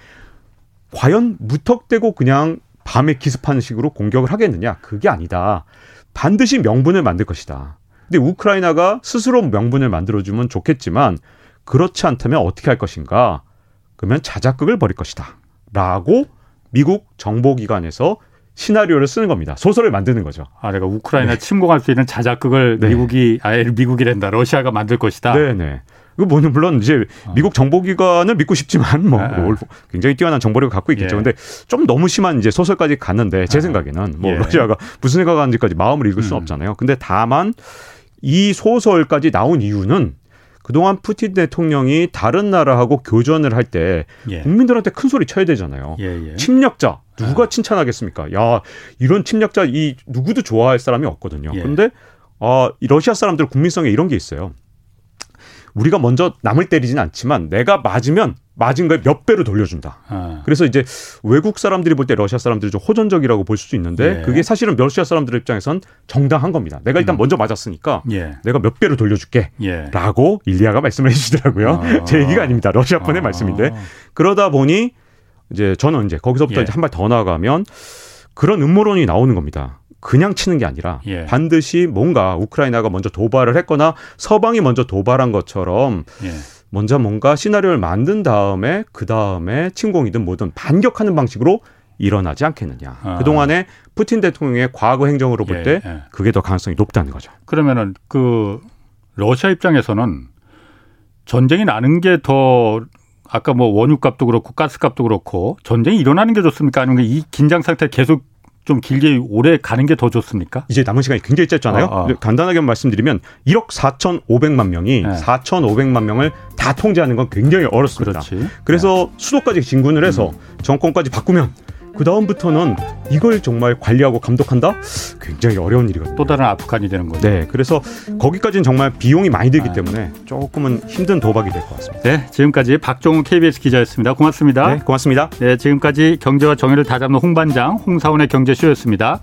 과연 무턱대고 그냥 밤에 기습하는 식으로 공격을 하겠느냐? 그게 아니다. 반드시 명분을 만들 것이다. 근데 우크라이나가 스스로 명분을 만들어주면 좋겠지만 그렇지 않다면 어떻게 할 것인가? 그러면 자작극을 벌일 것이다. 라고 미국 정보기관에서 시나리오를 쓰는 겁니다. 소설을 만드는 거죠. 아, 내가 우크라이나 네. 침공할 수 있는 자작극을 네. 미국이 아예 미국이란다. 러시아가 만들 것이다. 네, 네. 그 뭐는 물론 이제 어. 미국 정보기관을 믿고 싶지만 뭐, 네. 뭐 굉장히 뛰어난 정보력을 갖고 있겠죠. 예. 근데 좀 너무 심한 이제 소설까지 갔는데 제 아. 생각에는 뭐 예. 러시아가 무슨 생각 하는지까지 마음을 읽을 음. 수는 없잖아요. 근데 다만 이 소설까지 나온 이유는 그동안 푸틴 대통령이 다른 나라하고 교전을 할때 예. 국민들한테 큰 소리 쳐야 되잖아요. 예, 예. 침략자 누가 아. 칭찬하겠습니까? 야 이런 침략자 이 누구도 좋아할 사람이 없거든요. 예. 근데 아 러시아 사람들 국민성에 이런 게 있어요. 우리가 먼저 남을 때리진 않지만 내가 맞으면 맞은 걸몇 배로 돌려준다. 아. 그래서 이제 외국 사람들이 볼 때 러시아 사람들이 좀 호전적이라고 볼 수도 있는데 예. 그게 사실은 러시아 사람들 입장에선 정당한 겁니다. 내가 일단 음. 먼저 맞았으니까 예. 내가 몇 배로 돌려줄게. 예. 라고 일리아가 말씀을 해주시더라고요. 아. 제 얘기가 아닙니다. 러시아 아. 말씀인데 그러다 보니 이제 저는 이제 거기서부터 예. 이제 한발 더 나아가면 그런 음모론이 나오는 겁니다. 그냥 치는 게 아니라 예. 반드시 뭔가 우크라이나가 먼저 도발을 했거나 서방이 먼저 도발한 것처럼 예. 먼저 뭔가 시나리오를 만든 다음에 그 다음에 침공이든 뭐든 반격하는 방식으로 일어나지 않겠느냐. 아. 그동안에 푸틴 대통령의 과거 행정으로 볼때 예, 예. 그게 더 가능성이 높다는 거죠. 그러면은 그 러시아 입장에서는 전쟁이 나는 게 더 아까 뭐 원유값도 그렇고 가스값도 그렇고 전쟁이 일어나는 게 좋습니까? 아니면 이 긴장 상태 계속 좀 길게 오래 가는 게 더 좋습니까? 이제 남은 시간이 굉장히 짧잖아요. 어, 어. 간단하게 말씀드리면 1억 4,500만 명이 네. 4,500만 명을 다 통제하는 건 굉장히 어렵습니다. 그렇지. 그래서 네. 수도까지 진군을 해서 음. 정권까지 바꾸면 그 다음부터는 이걸 정말 관리하고 감독한다? 굉장히 어려운 일이거든요. 또 다른 아프간이 되는 거죠. 네, 그래서 거기까지는 정말 비용이 많이 들기 아. 때문에 조금은 힘든 도박이 될 것 같습니다. 네, 지금까지 박종우 KBS 기자였습니다. 고맙습니다. 네, 고맙습니다. 네, 지금까지 경제와 정의를 다잡는 홍반장 홍사원의 경제쇼였습니다.